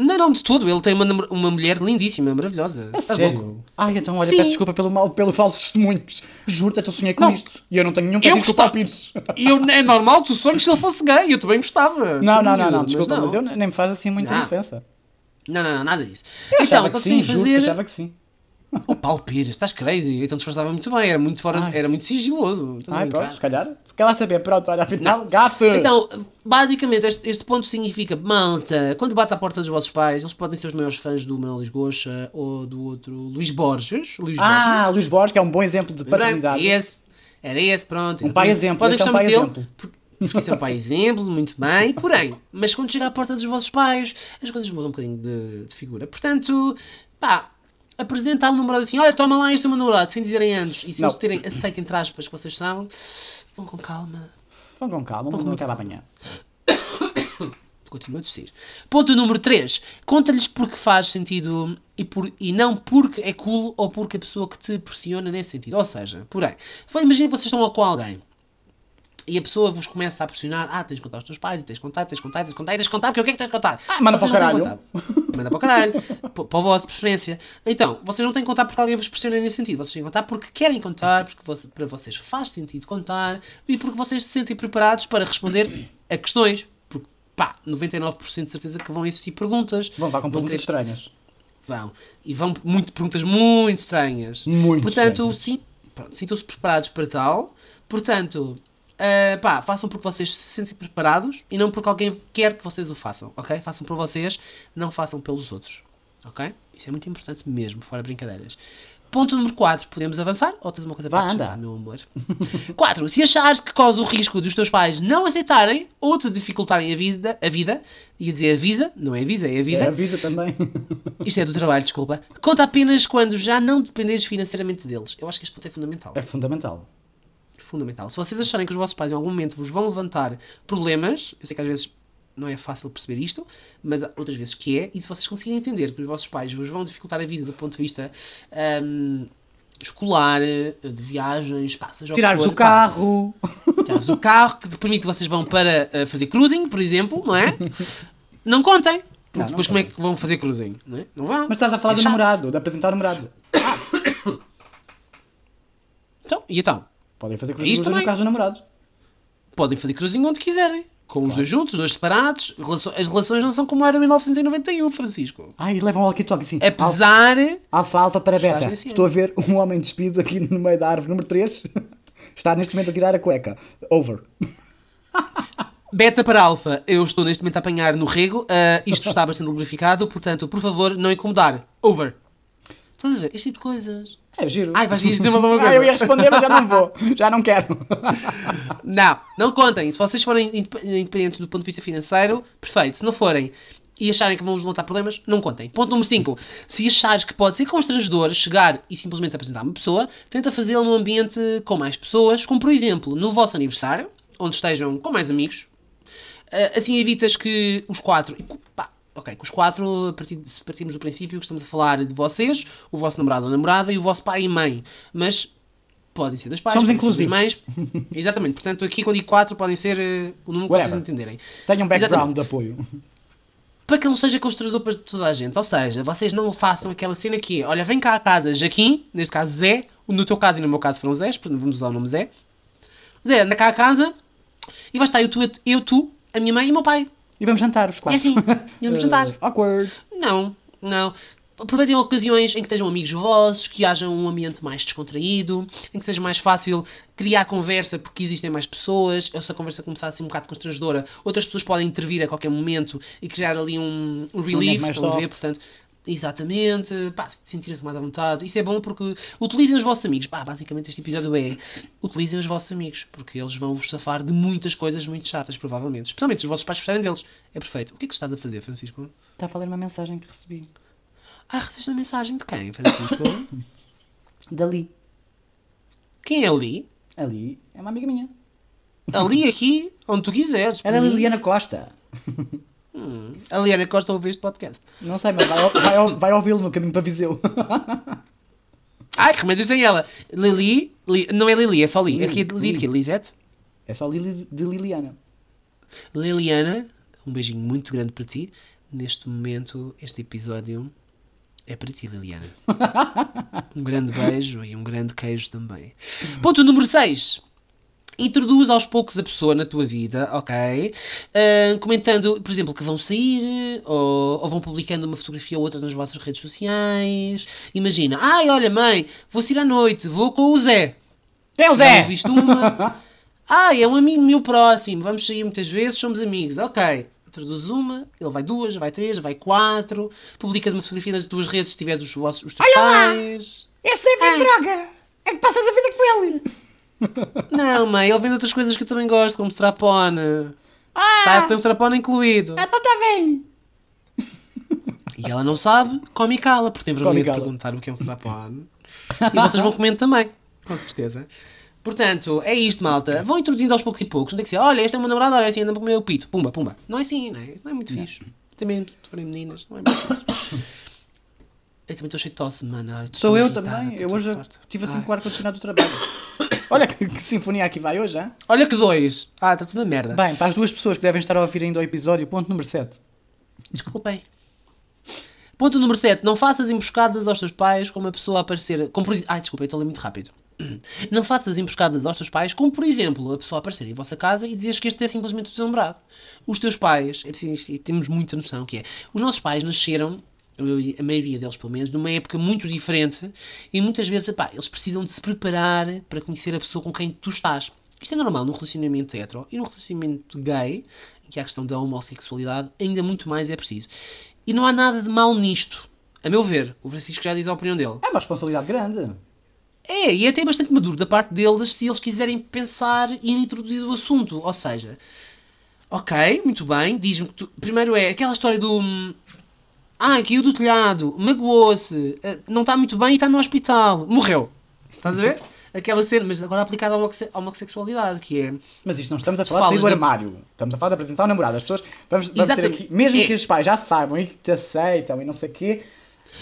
Não, não, de tudo. Ele tem uma, uma mulher lindíssima, maravilhosa. É Estás sério? louco? Ai, então olha, Sim. peço desculpa pelo mal, pelo falso testemunhos. Juro-te, eu sonhei com Não. isto. E eu não tenho nenhum Eu fetiche com o gostava- Paulo Pires. E eu, é normal, tu sonhas se ele fosse gay. Eu também gostava. Não, não, não, não, desculpa, mas, eu nem me faz assim muita diferença. Não, não, não, nada disso. Eu então, achava o que que sim, que fazer. achava que sim. O Paulo Pires, estás crazy. Então disfarçava muito bem, era muito, fora, era muito sigiloso. Ai, pronto, se calhar. Quer lá saber, pronto, olha, afinal, gafe! Então, basicamente, este, este ponto significa, malta, quando bate à porta dos vossos pais, eles podem ser os maiores fãs do Manuel Lisgocha ou do outro Luís Borges. Luís ah, Luís Borges, que é um bom exemplo de Borges. paternidade. Esse, era esse, pronto. Um pai exemplo, Podem esse é um pai exemplo. Porque, porque isso é um pai exemplo, muito bem. Porém, mas quando chega à porta dos vossos pais, as coisas mudam um bocadinho de, de figura. Portanto, pá, apresentar um namorado assim, olha, toma lá este o meu namorado, sem dizerem antes. E se Não. eles terem aceito, entre aspas, que vocês são, vão com calma. Vão com calma, o mundo não acaba amanhã. Continua a tossir. Ponto número 3. Conta-lhes porque faz sentido e, por, e não porque é cool ou porque a pessoa que te pressiona nesse sentido. Ou seja, porém, imagina que vocês estão com alguém e a pessoa vos começa a pressionar: ah, tens de contar aos teus pais, e tens de contar, tens de contar, tens de contar, e tens de contar, porque o que é que tens de contar? Ah, manda para o de caralho. Manda para o caralho. Para o vosso de preferência. Então, vocês não têm que contar porque alguém vos pressiona nesse sentido. Vocês têm que contar porque querem contar, porque você- para vocês faz sentido contar e porque vocês se sentem preparados para responder a questões. Porque, pá, 99% de certeza que vão existir perguntas. Vão levar com perguntas estranhas. Vão. E vão muito, perguntas muito estranhas. Muito Portanto, sintam-se preparados para tal. Portanto, ah, pá, façam porque vocês se sentem preparados e não porque alguém quer que vocês o façam, ok? Façam por vocês, não façam pelos outros, ok? Isso é muito importante mesmo, fora brincadeiras. Ponto número 4, podemos avançar? Ou tens uma coisa para acrescentar, meu amor? 4. Se achares que causa o risco dos teus pais não aceitarem ou te dificultarem a vida, a vida ia dizer avisa, não é avisa, é a vida, É, avisa também. isto é do trabalho, desculpa. Conta apenas quando já não dependes financeiramente deles. Eu acho que este ponto é fundamental. É fundamental. Fundamental. Se vocês acharem que os vossos pais em algum momento vos vão levantar problemas, eu sei que às vezes não é fácil perceber isto, mas outras vezes que é, e se vocês conseguirem entender que os vossos pais vos vão dificultar a vida do ponto de vista hum, escolar, de viagens, que Tirar-vos o carro. Tirar-vos o carro que te permite que vocês vão para eh, fazer cruising, por exemplo, não é? Não contem. Não, não depois como é que vão fazer cruising? Não, é? não vão. Mas estás a falar É do chato. namorado, de apresentar o namorado. Então, e então? Podem fazer coisas no caso do namorado. Podem fazer cruzinho onde quiserem. Com os dois juntos, os dois separados. As relações não são como era em 1991, Francisco. Ai, levam um walkie-talkie assim. Apesar. Alfa, alfa para beta. Estou a ver um homem despido aqui no meio da árvore número 3. Está neste momento a tirar a cueca. Over. Beta para alfa, eu estou neste momento a apanhar no rego. ah, isto está bastante lubrificado, portanto, por favor, não incomodar. Over. Estás a ver? Este tipo de coisas. É giro. Ai, vais dizer mais uma coisa. Ah, eu ia responder, mas já não vou. Já não quero. Não, não contem. Se vocês forem indep- independentes do ponto de vista financeiro, perfeito. Se não forem e acharem que vão vos levantar problemas, não contem. Ponto número 5. Se achares que pode ser constrangedor chegar e simplesmente apresentar uma pessoa, tenta fazê-lo num ambiente com mais pessoas, como por exemplo no vosso aniversário, onde estejam com mais amigos. Ah, assim evitas que os quatro. pá, ok, que os quatro, se partirmos do princípio que estamos a falar de vocês, o vosso namorado ou namorada e o vosso pai e mãe. Mas podem ser dois pais, Somos inclusivos. mães. Exatamente, portanto, aqui quando digo quatro podem ser eh, o número que vocês Whatever. entenderem. Tenho um background Exatamente. de apoio. Para que não seja constrangedor para toda a gente. Ou seja, vocês não façam aquela cena que é, olha, vem cá a casa Jaquim, neste caso Zé, no teu caso e no meu caso foram Zés, portanto vamos usar o nome Zé. Zé, anda cá a casa e vai estar eu, tu, eu, tu, a minha mãe e o meu pai. E vamos jantar os É quatro. assim, vamos jantar. Eh, awkward. Não, não. Aproveitem ocasiões em que estejam amigos vossos, que haja um ambiente mais descontraído, em que seja mais fácil criar conversa porque existem mais pessoas. Essa conversa começar a ser um bocado constrangedora. Outras pessoas podem intervir a qualquer momento e criar ali um, um relief, mais estão a ver? Portanto, exatamente. Pá, sentirem-se mais à vontade. Isso é bom porque utilizem os vossos amigos. Pá, basicamente este episódio é utilizem os vossos amigos porque eles vão vos safar de muitas coisas muito chatas, provavelmente. Especialmente se os vossos pais gostarem deles. É perfeito. O que é que estás a fazer, Francisco? Está a falar uma mensagem que recebi. Ah, recebeste a mensagem de quem, Francisco? Dali. quem é ali? Ali é uma amiga minha. Ali, aqui, onde tu quiseres. Era. Liliana Costa. Hum. A Liana Costa ouve este podcast. Não sei, mas vai, vai, vai ouvi-lo no caminho para Viseu. Ai, que remédios tem ela? Lili, Li- não é Lili, é só Li. É Lili, aqui Li de quê? Lisette? É só Lili de Liliana. Liliana, um beijinho muito grande para ti. Neste momento, este episódio é para ti, Liliana. Um grande beijo e um grande queijo também. Ponto número 6. Introduz aos poucos a pessoa na tua vida, ok? Ah, comentando, por exemplo, que vão sair ou, ou vão publicando uma fotografia ou outra nas vossas redes sociais. Imagina, ai, olha, mãe, vou sair à noite, vou com o Zé. Quem é o Já Zé? ouviste uma? ah, é um amigo meu próximo, vamos sair muitas vezes, somos amigos. Ok, introduz uma, ele vai duas, vai três, vai quatro, publicas uma fotografia nas tuas redes se tiveres os, vossos, os teus Olha lá! pais. Essa é a minha droga! É que passas a vida com ele! Não, mãe, ele vende outras coisas que eu também gosto, como strapone. Ah! Tá, tem um strapone incluído. Então está bem! E ela não sabe, come e cala, porque tem vergonha de perguntar o que é um strapone. E vocês vão comendo também, com certeza. Portanto, é isto, malta. Vão introduzindo aos poucos e poucos. Não tem que ser, olha, este é o meu namorado, olha, assim, anda para comer o pito. Pumba, pumba. Não é assim, não é? Isso não é muito fixe. Também, se forem meninas, não é muito fixe. Eu também estou cheio de tosse, mano. Sou eu irritada, também. Eu hoje farta. tive assim Ai. com o ar-condicionado do trabalho. Olha que, que sinfonia aqui vai hoje, hein? Olha que dois. Ah, está tudo na merda. Bem, para as duas pessoas que devem estar a ouvir ainda o episódio, ponto número 7. Desculpem. Ponto número 7. Não faças emboscadas aos teus pais como a pessoa aparecer. Como por... Ai, desculpa, eu estou a ler muito rápido. Não faças emboscadas aos teus pais como, por exemplo, a pessoa aparecer em vossa casa e dizeres que este é simplesmente o teu namorado. Os teus pais, é preciso, temos muita noção que é. Os nossos pais nasceram, a maioria deles pelo menos, numa época muito diferente e muitas vezes, epá, eles precisam de se preparar para conhecer a pessoa com quem tu estás. Isto é normal num relacionamento hetero e num relacionamento gay, em que há a questão da homossexualidade, ainda muito mais é preciso. E não há nada de mal nisto. A meu ver, o Francisco já diz a opinião dele. É uma responsabilidade grande. É, e é até bastante maduro da parte deles se eles quiserem pensar e introduzir o assunto. Ou seja, ok, muito bem, diz-me que tu. Primeiro é aquela história do. Ah, caiu do telhado, magoou-se, eh, não está muito bem e está no hospital, morreu. Estás a ver? Aquela cena, mas agora aplicada à homosse- à homossexualidade, que é. Mas isto não estamos a falar de sair do armário. Estamos a falar de apresentar o namorado. As pessoas. Vamos, vamos ter aqui, mesmo É. que os pais já saibam e que te aceitam e não sei o quê,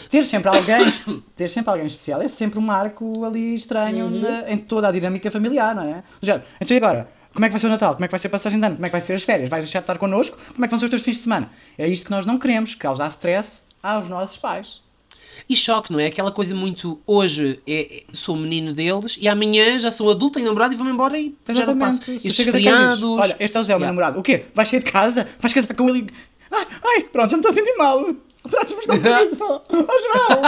ter sempre alguém, ter sempre alguém especial é sempre um marco ali estranho Uhum. na- em toda a dinâmica familiar, não é? Já, então agora? Como é que vai ser o Natal? Como é que vai ser a passagem de ano? Como é que vai ser as férias? Vais deixar de estar connosco? Como é que vão ser os teus fins de semana? É isto que nós não queremos, causar stress aos nossos pais. E choque, não é? Aquela coisa muito. Hoje é, sou menino deles e amanhã já sou adulto, tenho namorado e vou-me embora e já não passo. Exatamente. Estes e feriados. Olha, este é o Zé, o meu Yeah. namorado. O quê? Vais sair de casa? Vais casar com ele? e- Ai, ai, pronto, já me estou a sentir mal. Traz-me os compromissos. Ó João!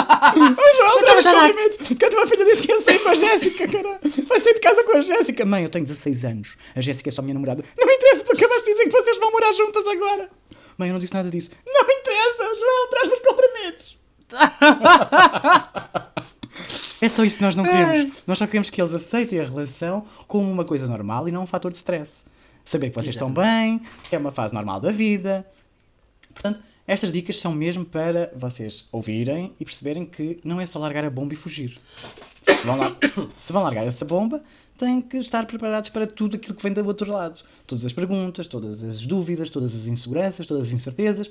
Ó João, estava traz já os na compromissos. Que a tua filha disse que ia sair com a Jéssica, cara. Vai sair de casa com a Jéssica. Mãe, eu tenho 16 anos. A Jéssica é só minha namorada. Não interessa, tu acabaste de dizer que vocês vão morar juntas agora. Mãe, eu não disse nada disso. Não interessa, João, traz-me os. É só isso que nós não queremos. Nós só queremos que eles aceitem a relação como uma coisa normal e não um fator de stress. Saber que vocês estão bem, que é uma fase normal da vida. Portanto, estas dicas são mesmo para vocês ouvirem e perceberem que não é só largar a bomba e fugir. Se vão, lar- se vão largar essa bomba, têm que estar preparados para tudo aquilo que vem do outro lado. Todas as perguntas, todas as dúvidas, todas as inseguranças, todas as incertezas.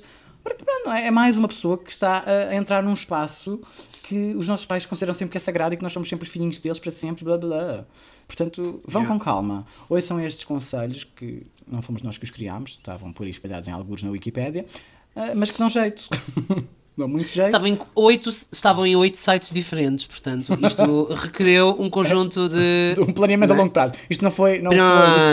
É? É mais uma pessoa que está a- entrar num espaço que os nossos pais consideram sempre que é sagrado e que nós somos sempre os filhinhos deles para sempre, blá blá. Portanto, vão Yeah. com calma. Ouçam estes conselhos que não fomos nós que os criámos, estavam por aí espalhados em alguns na Wikipédia, mas que dão jeito. dão muito jeito. Estavam em, oito, estavam em oito sites diferentes, portanto, isto requereu um conjunto de. um planeamento a Não é? longo prazo. Isto não foi, não foi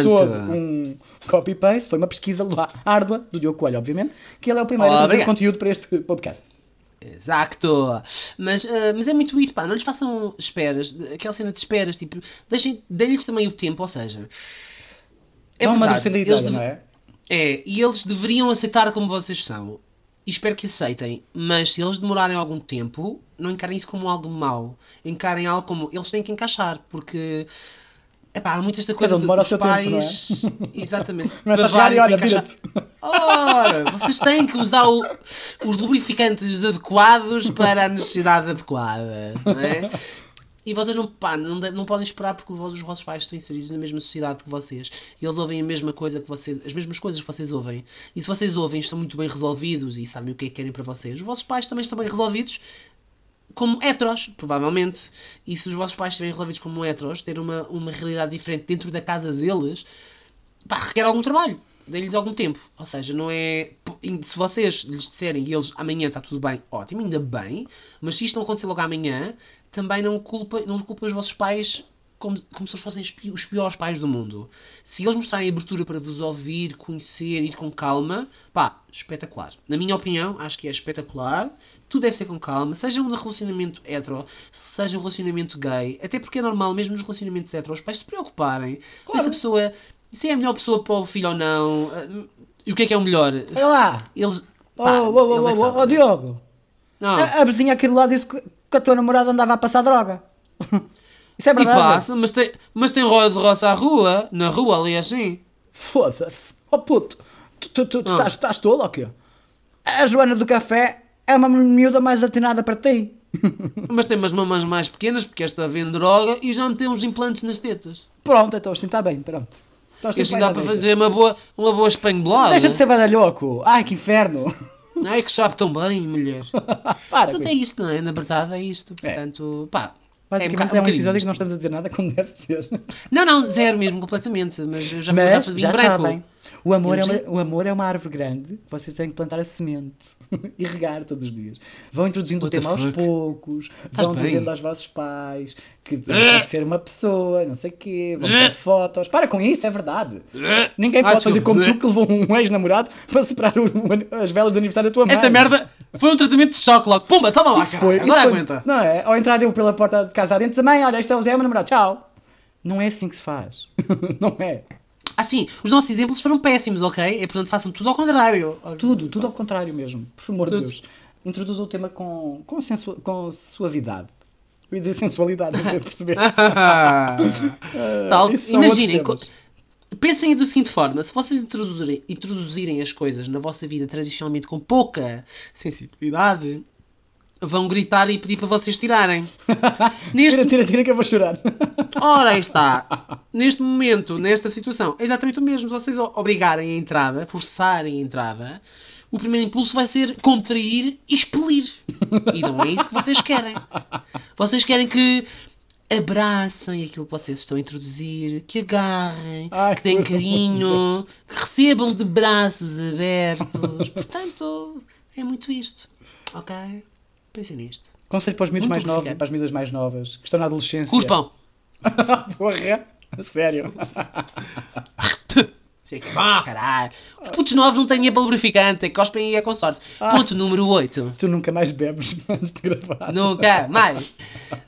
todo um copy-paste, foi uma pesquisa árdua do Diogo Coelho, obviamente, que ele é o primeiro a trazer Obrigado. conteúdo para este podcast. Exato! Mas, ah, mas é muito isso, pá, não lhes façam esperas, aquela cena de esperas, tipo, deixem, deem-lhes também o tempo, ou seja. É uma verdade, eles ideia, deve- não é? É, e eles deveriam aceitar como vocês são. E espero que aceitem. Mas se eles demorarem algum tempo, não encarem isso como algo mau. Encarem algo como eles têm que encaixar. Porque. Epá, há muita esta coisa de demora o os seu tempo, pais. Exatamente. Começa a chegar e olha, encaixar. Ora, vocês têm que usar o- os lubrificantes adequados para a necessidade adequada, não é? E vocês não, pá, não, não podem esperar porque os vossos- os vossos pais estão inseridos na mesma sociedade que vocês. E eles ouvem a mesma coisa que vocês, as mesmas coisas que vocês ouvem. E se vocês ouvem, estão muito bem resolvidos e sabem o que é que querem para vocês. Os vossos pais também estão bem resolvidos como heteros, provavelmente. E se os vossos pais estiverem resolvidos como heteros, ter uma, uma realidade diferente dentro da casa deles, pá, requer algum trabalho. Dê-lhes algum tempo. Ou seja, não é. Se vocês lhes disserem e eles amanhã está tudo bem, ótimo, ainda bem. Mas se isto não acontecer logo amanhã, também não culpem não culpa os vossos pais como, como se eles fossem os piores pais do mundo. Se eles mostrarem abertura para vos ouvir, conhecer, ir com calma, pá, espetacular. Na minha opinião, acho que é espetacular. Tudo deve ser com calma, seja um relacionamento hetero, seja um relacionamento gay, até porque é normal, mesmo nos relacionamentos hetero, os pais se preocuparem claro. essa pessoa, se é a melhor pessoa para o filho ou não, eh, e o que é que é o melhor. Olha lá! Eles. Pá, oh, oh, oh, oh, oh, Diogo! Não. A, a vizinha aqui do lado disse que, que a tua namorada andava a passar droga. Isso é verdade. E passa, mas tem, mas tem Rolls Royce à rua, na rua ali assim. Foda-se. Oh puto, tu, tu, tu, tu estás, estás tolo ou quê? A Joana do Café é uma miúda mais atinada para ti. Mas tem umas mamães mais pequenas porque esta vende droga e já meteu uns implantes nas tetas. Pronto, então assim está bem, pronto. Então, assim, assim dá para fazer uma boa, uma boa espanholada. Deixa de ser badalhoco. Ai, que inferno. Ai, que sabe tão bem, mulher. Para Pronto, é isto, não é? Na verdade é isto. É. Portanto, pá, Basicamente é um, é um episódio que não estamos a dizer nada como deve ser. Não, não, zero mesmo, completamente. Mas eu já mas, já sabem, o amor, é uma, o amor é uma árvore grande, vocês têm que plantar a semente e regar todos os dias. Vão introduzindo What o tema aos poucos, Estás vão bem? dizendo aos vossos pais que devem ser uma pessoa, não sei o quê, vão ter fotos. Para com isso, é verdade. Ninguém pode fazer como tu que levou um ex-namorado para separar o, as velas do aniversário da tua mãe. Esta merda foi um tratamento de choque logo. Pumba, toma lá, isso foi, Agora aguenta. Não é? Ao entrar eu pela porta de casa dentro, mãe, olha, este é o Zé, meu namorado, tchau. Não é assim que se faz. não é. Assim, os nossos exemplos foram péssimos, ok? E portanto façam tudo ao contrário. Tudo, tudo ao contrário mesmo. Por amor de Deus. Introduza o tema com, com, sensu, com suavidade. Eu ia dizer sensualidade, não sei perceber. Tal, imaginem, pensem da seguinte forma: se vocês introduzirem, introduzirem as coisas na vossa vida tradicionalmente com pouca sensibilidade, vão gritar e pedir para vocês tirarem. Neste... Tira, tira, tira que eu vou chorar. Ora, aí está. Neste momento, nesta situação, é exatamente o mesmo. Se vocês obrigarem a entrada, forçarem a entrada, o primeiro impulso vai ser contrair e expelir. E não é isso que vocês querem. Vocês querem que abracem aquilo que vocês estão a introduzir, que agarrem, Ai, que deem carinho, que recebam de braços abertos. Portanto, é muito isto. Ok? Pensem nisto. Conselho para os miúdos mais novos e para as miúdas mais novas que estão na adolescência. Cuspam! Porra! Sério? Sei que é bom, caralho. Os putos novos não têm para lubrificante, é cospem e é com sorte. Ah, Ponto número 8. Tu nunca mais bebes antes de gravar. Nunca mais.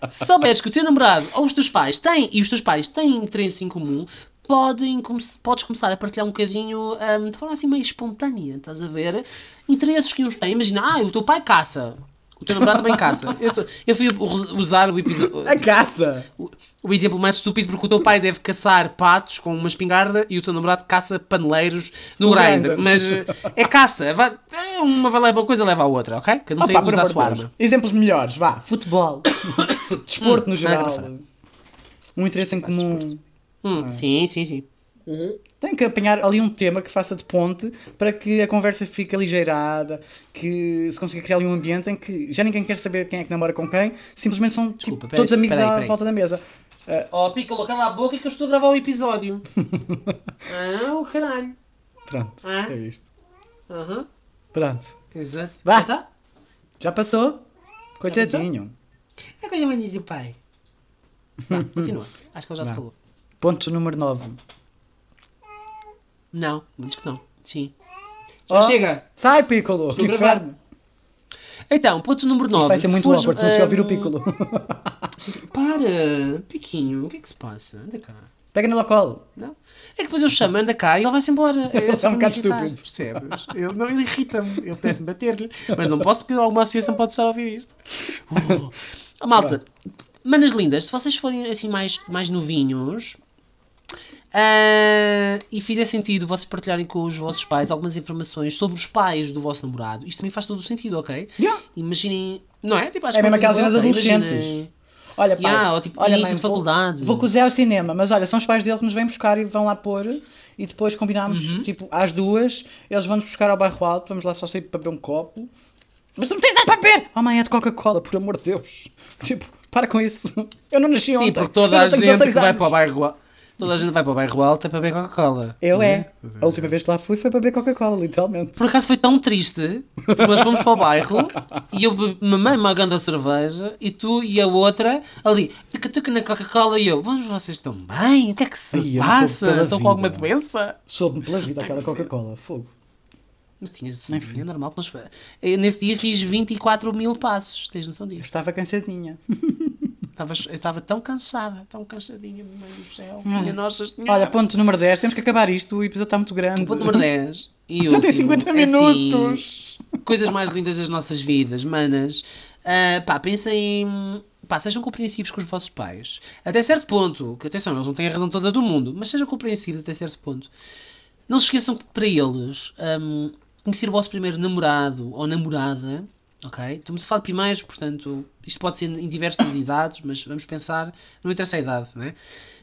Se souberes que o teu namorado ou os teus pais têm, e os teus pais têm interesse em comum, podem, podes começar a partilhar um bocadinho um, de forma assim meio espontânea, estás a ver? Interesses que uns têm. Imagina, ah, o teu pai caça. O teu namorado também caça. Eu, tô, eu fui usar o episódio. A caça! O, o, exemplo mais estúpido, porque o teu pai deve caçar patos com uma espingarda e o teu namorado caça paneleiros no grinder. Mas é caça. Vai, é uma uma coisa, leva a outra, ok? Cada um tem que usar a sua arma. Exemplos melhores, vá. Futebol. Desporto no geral. Um interesse em comum. Hum, sim, sim, sim. Uhum. Tem que apanhar ali um tema que faça de ponte para que a conversa fique aligeirada, que se consiga criar ali um ambiente em que já ninguém quer saber quem é que namora com quem, simplesmente são tipo, Desculpa, todos amigos peraí, peraí. à volta da mesa. Uh, oh, Piccolo, cala a boca que eu estou a gravar o episódio. ah, o caralho. Pronto, ah? é isto. Uhum. Pronto. Exato. Vá. Já, tá? Já passou? Coitadinho. É coisa mania do pai. Não, continua. Acho que ele já Não. se calou. Ponto número 9. Não, diz que não. Sim. Já oh, chega. Sai, Piccolo. Estou que inferno. Então, ponto número 9. Isto vai ser muito fores, awkward se um... ouvir o Piccolo. Para, Piquinho, o que é que se passa? Anda cá. Pega no colo. Não. É que depois eu chamo, anda cá e ele vai-se embora. É, é um bocado estúpido. Percebes? Ele, não, ele irrita-me. Ele pede-me bater-lhe. Mas não posso porque alguma associação pode estar a ouvir isto. Uh. Oh, malta, manas lindas, se vocês forem assim mais, mais novinhos, Uh, e fizer sentido vocês partilharem com os vossos pais algumas informações sobre os pais do vosso namorado. Isto também faz todo o sentido, ok? Yeah. Imaginem, não é? Tipo, é mesmo aquelas cenas adolescentes. Imaginem... Olha, pai, yeah, ou tipo, olha, mãe, de faculdade. Vou, vou Zé ao cinema, mas olha, são os pais dele que nos vêm buscar e vão lá pôr e depois combinamos, uhum. tipo, às duas, eles vão nos buscar ao bairro alto, vamos lá só sair para beber um copo Mas tu não tens nada para beber! Oh mãe, é de Coca-Cola, por amor de Deus. Tipo, para com isso. Eu não nasci ontem. Sim, porque toda a gente que 16 vai para o bairro Al- Toda a gente vai para o bairro alto é para beber Coca-Cola. Eu é. A última vez que lá fui foi para beber Coca-Cola, literalmente. Por acaso foi tão triste, porque nós fomos para o bairro e eu mamei uma grande cerveja e tu e a outra ali, tuca-tuca na Coca-Cola e eu, vamos vocês estão bem? O que é que se Ai, passa? Estão com alguma doença? Soube-me pela vida aquela Coca-Cola. Fogo. Mas tinhas é normal que nós Nesse dia fiz 24 mil passos, tens noção disso? Estava cansadinha. Estava, eu estava tão cansada, tão cansadinha, meu Deus do céu. Minha Nossa Senhora. Olha, ponto número 10. Temos que acabar isto. O episódio está muito grande. Ponto número 10. E Já tem último, 50 é assim, minutos. coisas mais lindas das nossas vidas, manas. Ah, pá, pensem. Pá, sejam compreensivos com os vossos pais. Até certo ponto. Que atenção, eles não têm a razão toda do mundo. Mas sejam compreensivos até certo ponto. Não se esqueçam que para eles, hum, conhecer o vosso primeiro namorado ou namorada, ok? Estamos a falar de primeiros, portanto, isto pode ser em diversas idades, mas vamos pensar, não interessa a idade, né?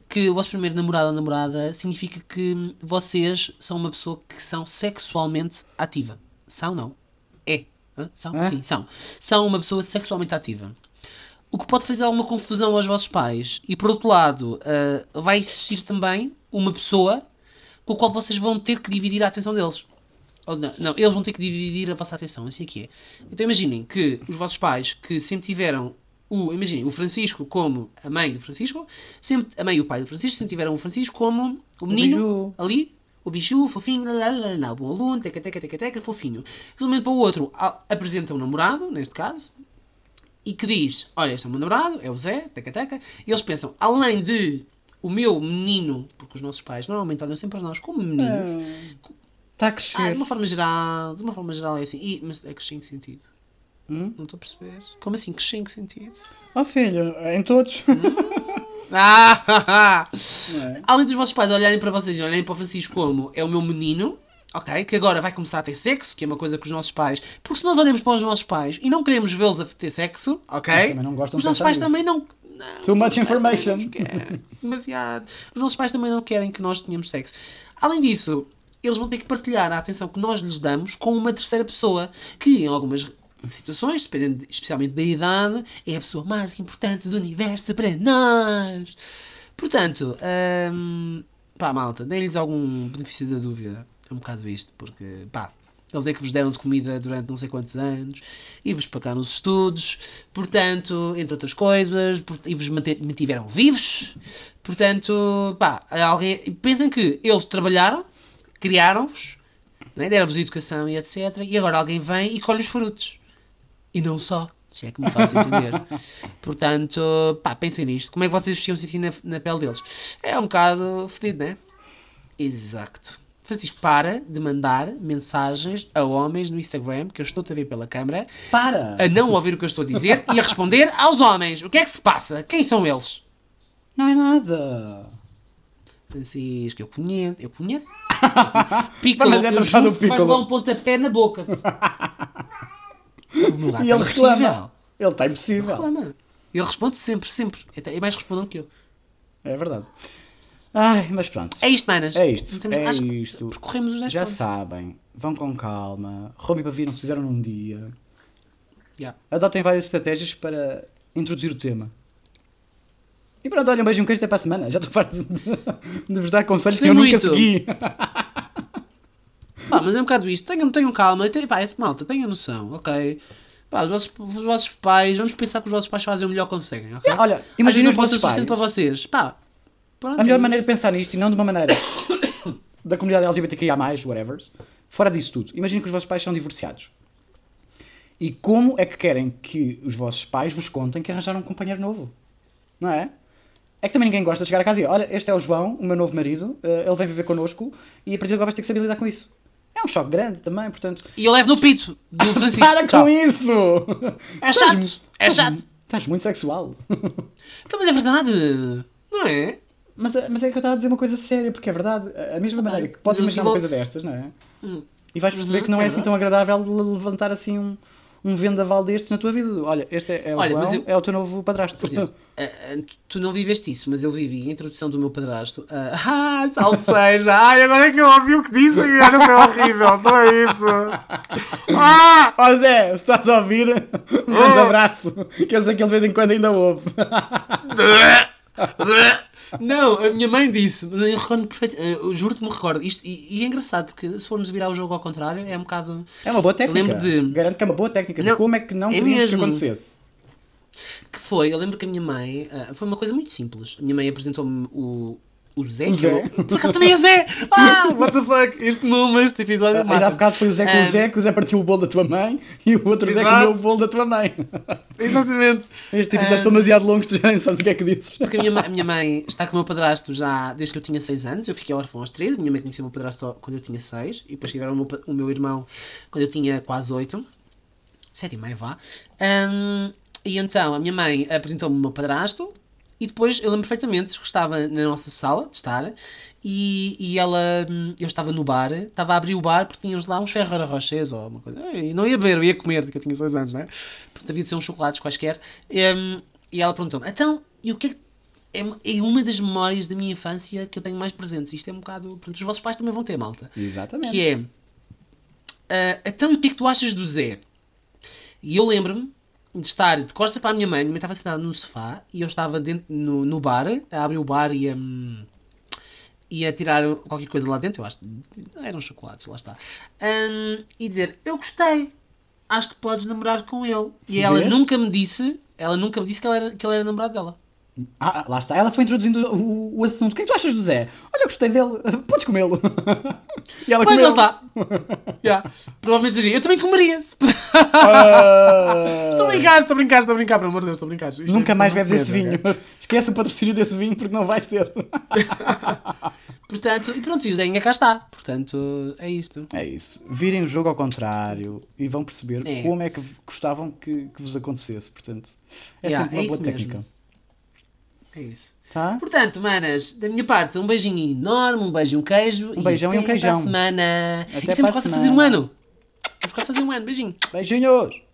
Que o vosso primeiro namorado ou namorada significa que vocês são uma pessoa que são sexualmente ativa. São, não? É. Hã? São? É? Sim, são. São uma pessoa sexualmente ativa. O que pode fazer alguma confusão aos vossos pais. E por outro lado, ah, vai existir também uma pessoa com a qual vocês vão ter que dividir a atenção deles. Ou não, não, eles vão ter que dividir a vossa atenção, assim é que é. Então imaginem que os vossos pais que sempre tiveram o, imaginem, o Francisco como a mãe do Francisco, sempre, a mãe e o pai do Francisco sempre tiveram o Francisco como o menino biju. ali, o bicho, fofinho, lá, lá, lá, bom aluno, teca, teca, teca, teca, fofinho. De um momento para o outro, apresenta um namorado, neste caso, e que diz: Olha, este é o meu namorado, é o Zé, teca, teca. E eles pensam: além de o meu menino, porque os nossos pais normalmente olham sempre para nós como meninos, Está a ah, de crescer. uma forma geral, de uma forma geral é assim. Ih, mas é crescer em que sentido? Hum? Não estou a perceber. Como assim crescer em que sentido? Oh filho, em todos. Ah! É? Além dos vossos pais olharem para vocês e olharem para o Francisco como é o meu menino, ok? Que agora vai começar a ter sexo, que é uma coisa que os nossos pais. Porque se nós olhamos para os nossos pais e não queremos vê-los a ter sexo, ok? Os nossos pais nisso. também não. não Too much information. querem. Demasiado. Os nossos pais também não querem que nós tenhamos sexo. Além disso, eles vão ter que partilhar a atenção que nós lhes damos com uma terceira pessoa, que em algumas situações, dependendo de- especialmente da idade, é a pessoa mais importante do universo para nós. Portanto, hum, pá, malta, deem-lhes algum benefício da dúvida. É um bocado isto, porque, pá, eles é que vos deram de comida durante não sei quantos anos e vos pagaram os estudos, portanto, entre outras coisas, e vos mantiveram vivos. Portanto, pá, alguém, pensem que eles trabalharam, criaram-vos, né, deram-vos educação e etc. E agora alguém vem e colhe os frutos. E não só. Se é que me faço entender. Portanto, pá, pensem nisto. Como é que vocês vestiam sentir na, na pele deles? É um bocado fedido, não é? Exato. Francisco, para de mandar mensagens a homens no Instagram, que eu estou a ver pela câmara, Para! a não ouvir o que eu estou a dizer e a responder aos homens. O que é que se passa? Quem são eles? Não é nada. Francisco, eu conheço, eu conheço. Piccolo, Mas é eu tratado juro do que vais Piccolo. dar um pontapé na boca. E é ele impossível. reclama. Ele está impossível. Reclama. Ele responde sempre, sempre. É é mais respondão que eu. É verdade. Ai, mas pronto. É isto, manas. É isto. Temos- É isto. Percorremos os 10 Já pontos. sabem. Vão com calma. Roma e Pavia não se fizeram num dia. Yeah. Adotem várias estratégias para introduzir o tema. E pronto, olha, um beijo e um queijo até para a semana. Já estou farto de, de vos dar conselhos que eu nunca segui. Pá, mas é um bocado isto. Tenham, tenham calma. Tenham, pá, é- malta, tenham noção, ok? Pá, os vossos, os vossos pais, vamos pensar que os vossos pais fazem o melhor que conseguem, ok? Olha, Às vezes imagina os vossos suficiente pais. para vocês. Pá, pronto, A melhor é maneira de pensar nisto, e não de uma maneira da comunidade LGBTQIA, whatever, fora disso tudo. Imagina que os vossos pais são divorciados. E como é que querem que os vossos pais vos contem que arranjaram um companheiro novo? Não é? É que também ninguém gosta de chegar a casa e olha, este é o João, o meu novo marido, eh, ele vem viver connosco e a partir de agora vais ter que saber lidar com isso. É um choque grande também, portanto... E eu levo no pito do Francisco. Para com Tchau. isso! É chato. É chato. Estás muito sexual. Então, mas é verdade. Não é? Mas, mas é que eu estava a dizer uma coisa séria, porque é verdade. A mesma maneira que podes imaginar uma coisa destas, não é? Hum. E vais perceber Uhum, que não é, é assim tão agradável le- levantar assim um, um vendaval destes na tua vida. Olha, este é, é o Olha, João, mas eu- é o teu novo padrasto. Por exemplo, tu- não viveste isso, mas eu vivi a introdução do meu padrasto. ah, ah, salve seja! Ai, agora é que eu ouvi o que disse e era foi horrível, não é isso? Ah! Ó Zé, se estás a ouvir, um grande abraço. Que eu sei que ele de vez em quando ainda ouve. Não, a minha mãe disse, eu recordo perfeito, eh, eu juro-te que me recordo. Isto, e, e é engraçado, porque se formos virar o jogo ao contrário, é um bocado. É uma boa técnica. Lembro de- Garanto que é uma boa técnica. de Não, como é que não é queríamos que mesmo. acontecesse? Que foi, eu lembro que a minha mãe, ah, foi uma coisa muito simples. A minha mãe apresentou-me o, o Zé. O Zé. que eu- Por acaso também é Zé! Ah, what the fuck! Este nome, este episódio. Ainda há bocado foi o Zé com Ah, o Zé, que o Zé partiu o bolo da tua mãe e o outro Zé Exato. comeu o bolo da tua mãe. Exatamente. Estes episódios são demasiado longos, tu já nem sabes o que é que dizes. Porque a minha, a minha mãe está com o meu padrasto já desde que eu tinha 6 anos. Eu fiquei órfão aos 13. A minha mãe conheceu o meu padrasto quando eu tinha 6. E depois tiveram o meu, o meu irmão quando eu tinha quase 8. 7 e meio, vá. Ahm, e então a minha mãe apresentou-me o meu padrasto. E depois eu lembro perfeitamente que estava na nossa sala de estar. E, e ela, hum, eu estava no bar, estava a abrir o bar porque tínhamos lá uns Ferrero Rochers ou uma coisa. E não ia beber, eu ia comer, porque eu tinha 6 anos, não é? Portanto havia de ser uns chocolates quaisquer. Hum, e ela perguntou-me: então, e o que é que é, é uma das memórias da minha infância que eu tenho mais presentes. Isto é um bocado. Portanto, os vossos pais também vão ter, malta. Exatamente. Que é. ah, então, e o que é que tu achas do Zé? E eu lembro-me de estar de costas para a minha mãe. Minha mãe estava sentada no sofá e eu estava dentro, no, no bar, a abrir o bar e a. hum, ia tirar qualquer coisa lá dentro, eu acho. Eram chocolates, lá está. Hum, e dizer: Eu gostei, acho que podes namorar com ele. E ela nunca me disse. Ela nunca me disse que, ela era, que ele era namorado dela. Ah, lá está. Ela foi introduzindo o, o assunto. O que é que tu achas do Zé? Olha, eu gostei dele. Podes comê-lo. E ela Pois comeu. lá está. Yeah. Provavelmente diria, eu também comeria. Se... Ah, Estou a brincar, estou a brincar, estou a brincar, pelo amor de Deus, estou a brincar. Isto Nunca é- mais bebes esse vinho. Esquece o patrocínio desse vinho porque não vais ter. Portanto, e pronto, e o Zé cá está. Portanto, é isto. É isso. Virem o jogo ao contrário e vão perceber É. como é que gostavam que, que vos acontecesse. Portanto, é Yeah, sempre é uma boa isso mesmo. É isso. Tá? Portanto, manas, da minha parte, um beijinho enorme, um beijo e um queijo. Um beijão e um até queijão. Para a semana. Até a quase a fazer um ano. Temos quase a fazer um ano. Beijinho. Beijinhos!